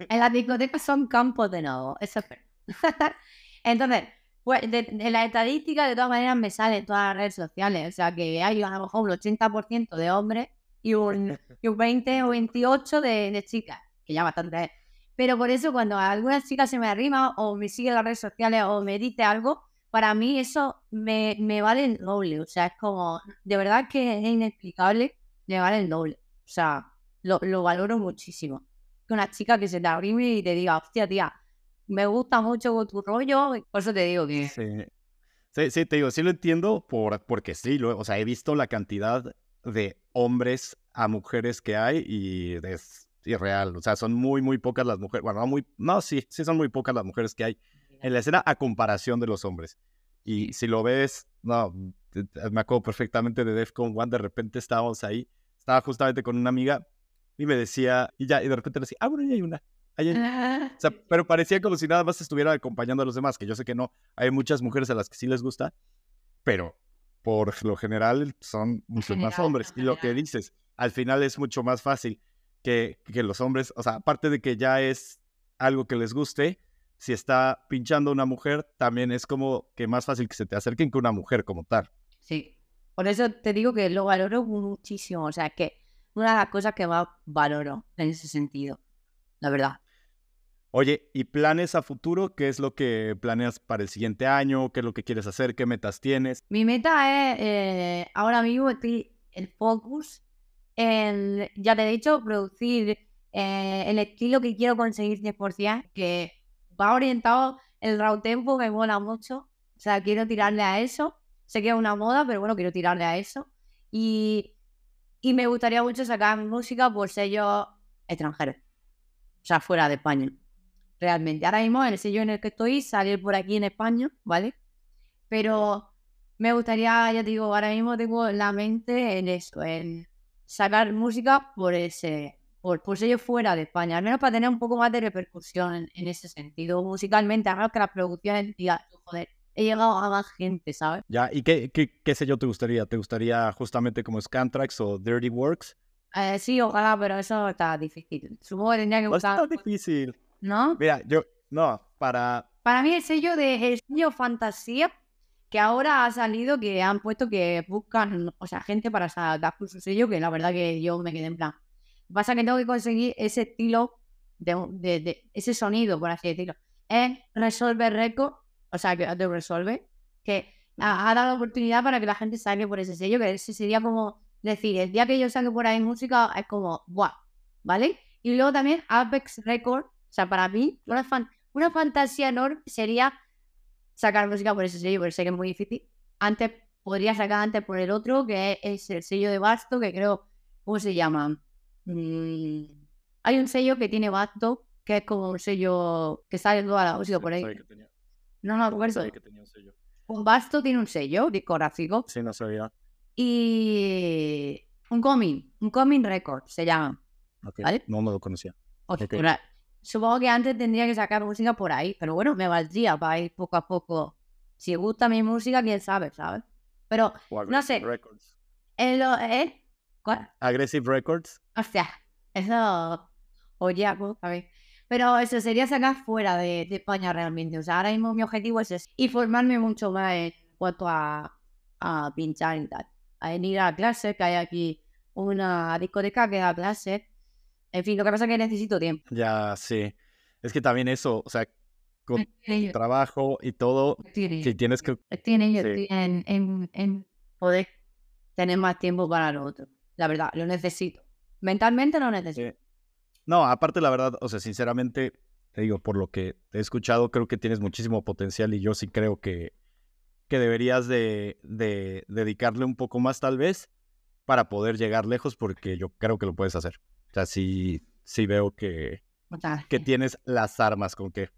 En las discotecas son campos de nuevo. Eso. Entonces, pues de, de las estadísticas, de todas maneras, me salen todas las redes sociales. O sea, que hay a lo mejor un 80% de hombres y un, y un 20 o 28 de, de chicas, que ya bastante es. Pero por eso, cuando alguna chica se me arrima o me sigue en las redes sociales o me dice algo, para mí eso me, me vale el doble. O sea, es como, de verdad que es inexplicable, me vale el doble. O sea, lo, lo valoro muchísimo que una chica que se te arrime y te diga, hostia, tía, me gusta mucho tu rollo. Por eso te digo que. Sí. Sí, sí, te digo, sí lo entiendo por, porque sí, lo, o sea, he visto la cantidad de hombres a mujeres que hay y es irreal. O sea, son muy, muy pocas las mujeres. Bueno, no muy, no, sí, sí son muy pocas las mujeres que hay en la escena a comparación de los hombres. Y si lo ves, no, me acuerdo perfectamente de Defcon One, de repente estábamos ahí, estaba justamente con una amiga y me decía, y ya, y de repente le decía, ah, bueno, ahí hay una. ahí hay o sea, pero parecía como si nada más estuviera acompañando a los demás, que yo sé que no. Hay muchas mujeres a las que sí les gusta, pero por lo general son muchos más hombres. Y lo que dices, al final es mucho más fácil que, que los hombres, o sea, aparte de que ya es algo que les guste, si está pinchando una mujer, también es como que más fácil que se te acerquen que una mujer como tal. Sí. Por eso te digo que lo valoro muchísimo. O sea, que una de las cosas que más valoro en ese sentido. La verdad. Oye, ¿y planes a futuro? ¿Qué es lo que planeas para el siguiente año? ¿Qué es lo que quieres hacer? ¿Qué metas tienes? Mi meta es, eh, ahora mismo estoy el focus en, ya te he dicho, producir eh, el estilo que quiero conseguir 100%, que va orientado el raw tempo, me mola mucho. O sea, quiero tirarle a eso. Sé que es una moda, pero bueno, quiero tirarle a eso. Y, y me gustaría mucho sacar música por sellos extranjeros. O sea, fuera de España. Realmente. Ahora mismo, el sello en el que estoy, salir por aquí en España, ¿vale? Pero me gustaría, ya digo, ahora mismo tengo la mente en eso, en sacar música por ese, por, por sello fuera de España, al menos para tener un poco más de repercusión en, en ese sentido, musicalmente, a que las producciones digan, joder, he llegado a más gente, ¿sabes? Ya, ¿y qué, qué, qué sello te gustaría? ¿Te gustaría justamente como Scantrax o Dirty Works? Eh, sí, ojalá, pero eso está difícil. Supongo que tendría que No buscar, tan difícil. ¿no? Mira, yo, no, para, Para mí el sello de el sello fantasía que ahora ha salido que han puesto que buscan, o sea, gente para sacar su sello, que la verdad que yo me quedé en plan. Pasa que tengo que conseguir ese estilo de, de- de- ese sonido, por así decirlo. Es Resolver Record, o sea, que de Resolve, que ha, ha dado oportunidad para que la gente saque por ese sello, que ese sería como decir, el día que yo saque por ahí música es como, ¡guau! ¿Vale? Y luego también Apex Record, o sea, para mí, una, una fantasía enorme sería sacar música por ese sello, pero sé que es muy difícil. Antes, podría sacar antes por el otro, que es el sello de Basto, que creo, ¿cómo se llama? Mm, hay un sello que tiene Basto, que es como un sello que sale en toda la música por ahí. tenía, No, no, recuerdo. un Basto tiene un sello discográfico Sí, no sabía. y un coming, un coming record se llama. ¿Vale? No, no lo conocía. Supongo que antes tendría que sacar música por ahí, pero bueno, me valdría para ir poco a poco. Si gusta mi música, quién sabe, ¿sabes? Pero, no sé. Records. ¿eh? ¿Cuál? Aggressive Records. Hostia, eso. Oye, ver. Pero eso sería sacar fuera de, de España realmente. O sea, ahora mismo mi objetivo es ese. Y formarme mucho más en cuanto a, a pinchar y tal. A ir a clases, que hay aquí una discoteca que da clases. En fin, lo que pasa es que necesito tiempo. Ya, sí. Es que también eso, o sea, con trabajo y todo, si tienes que... Ello, estoy en, en, en poder tener más tiempo para lo otro. La verdad, lo necesito. Mentalmente lo necesito. No, aparte la verdad, o sea, sinceramente, te digo, por lo que he escuchado, creo que tienes muchísimo potencial y yo sí creo que, que deberías de, de dedicarle un poco más tal vez para poder llegar lejos porque yo creo que lo puedes hacer. O sea, sí, sí veo que, que tienes las armas con que.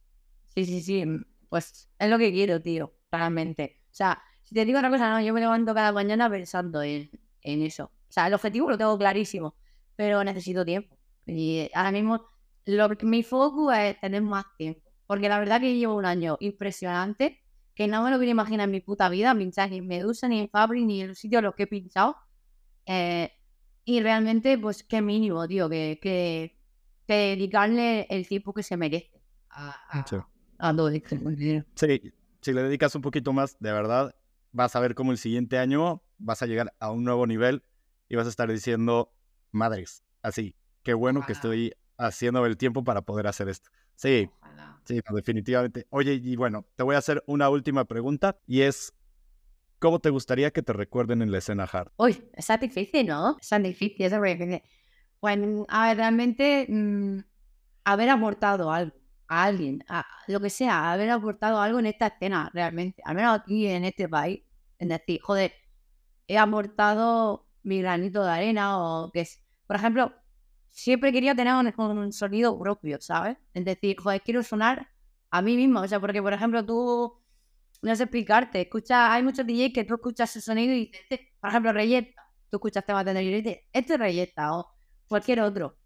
Sí, sí, sí. Mm, pues es lo que quiero, tío, claramente. O sea, si te digo una cosa, no, yo me levanto cada mañana pensando en, en eso. O sea, el objetivo lo tengo clarísimo, pero necesito tiempo. Y ahora mismo lo, mi foco es tener más tiempo. Porque la verdad que llevo un año impresionante, que no me lo quiero imaginar en mi puta vida, pinchar ni en Medusa, ni en Fabri, ni en los sitios a los que he pinchado. Eh, y realmente, pues qué mínimo, tío, que, que, dedicarle el tiempo que se merece a, a, todo esto. Sí, si le dedicas un poquito más, de verdad, vas a ver cómo el siguiente año vas a llegar a un nuevo nivel y vas a estar diciendo, madres, así, qué bueno que estoy haciendo el tiempo para poder hacer esto. Sí, sí, definitivamente. Oye, y bueno, te voy a hacer una última pregunta y es, ¿cómo te gustaría que te recuerden en la escena hard? Uy, es difícil, ¿no? Es difícil, es difícil. Bueno, a ver, realmente mm, haber aportado algo a alguien, a, lo que sea, haber aportado algo en esta escena, realmente, al menos aquí en este país, en decir, joder, he aportado mi granito de arena o que es, por ejemplo, siempre quería tener un, sonido propio, ¿sabes? Es decir, joder, quiero sonar a mí mismo, o sea, porque por ejemplo tú, no sé explicarte, escucha, hay muchos DJs que tú escuchas ese sonido y dices, este, por ejemplo, Reyeta, tú escuchas temas de y dices, este es Reyeta o cualquier otro.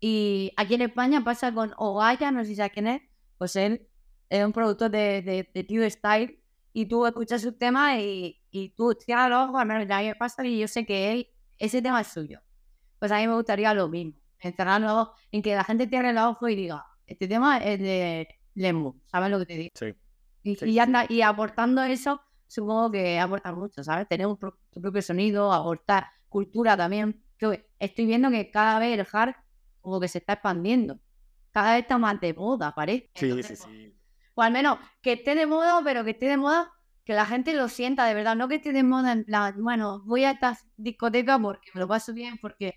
Y aquí en España pasa con Ogaya, no sé si sabes quién es, pues él es un productor de, de, de Style y tú escuchas su tema y, y tú cierras los ojos, al menos me pasa y yo sé que él, ese tema es suyo. Pues a mí me gustaría lo mismo, encerrarlo en que la gente cierre los ojos y diga, este tema es de Lembu, ¿sabes lo que te digo? Sí. Y, y, anda, y aportando eso, supongo que aporta mucho, ¿sabes? Tener un tu propio sonido, aportar cultura también. estoy viendo que cada vez el hard como que se está expandiendo. Cada vez está más de moda, parece. Sí, sí, sí. O al menos que esté de moda, pero que esté de moda, que la gente lo sienta de verdad. No que esté de moda en plan, bueno, voy a esta discoteca porque me lo paso bien, porque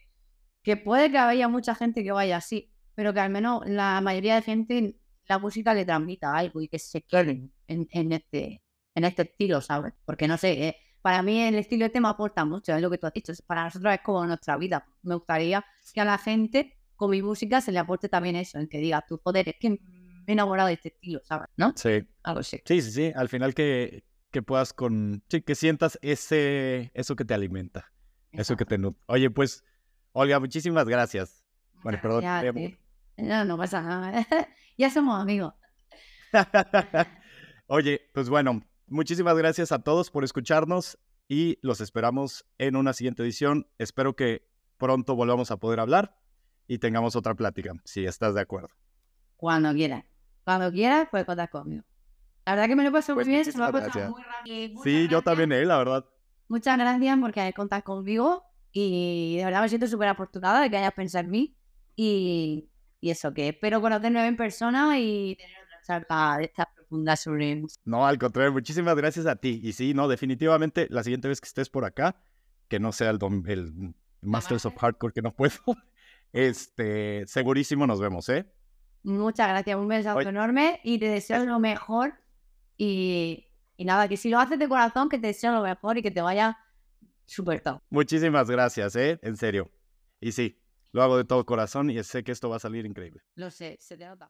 que puede que haya mucha gente que vaya así, pero que al menos la mayoría de gente la música le transmita algo y que se queden en, este, en este estilo, ¿sabes? Porque no sé, eh, para mí el estilo este me aporta mucho, es lo que tú has dicho. Para nosotros es como nuestra vida. Me gustaría que a la gente con mi música se le aporte también eso, en que diga, tu poder es que he enamorado de este estilo, ¿sabes? ¿No? Sí. Algo así. Sí, sí, sí. Al final que, que puedas con. Sí, que sientas ese, eso que te alimenta. Eso que te nutre. Oye, pues, Olga, muchísimas gracias. Bueno, perdón. No, no pasa nada. ya somos amigos. Oye, pues bueno, muchísimas gracias a todos por escucharnos y los esperamos en una siguiente edición. Espero que pronto volvamos a poder hablar y tengamos otra plática, si estás de acuerdo. Cuando quieras. Cuando quieras, puedes contar conmigo. La verdad que me lo paso muy pues bien, se me ha pasado muy rápido. Sí, yo también, eh, la verdad. Muchas gracias porque contado conmigo y de verdad me siento súper afortunada de que hayas pensado en mí y, y eso, que espero conocernos en persona y tener otra charla de estas profundas sobre... No, al contrario, muchísimas gracias a ti. Y sí, no, definitivamente la siguiente vez que estés por acá, que no sea el, el Masters of Hardcore que no puedo, este, segurísimo nos vemos, ¿eh? Muchas gracias, un beso enorme y te deseo lo mejor. Y, nada, que si lo haces de corazón, que te deseo lo mejor y que te vaya súper top. Muchísimas gracias, ¿eh? En serio. Y sí, lo hago de todo corazón y sé que esto va a salir increíble. Lo sé, se te nota.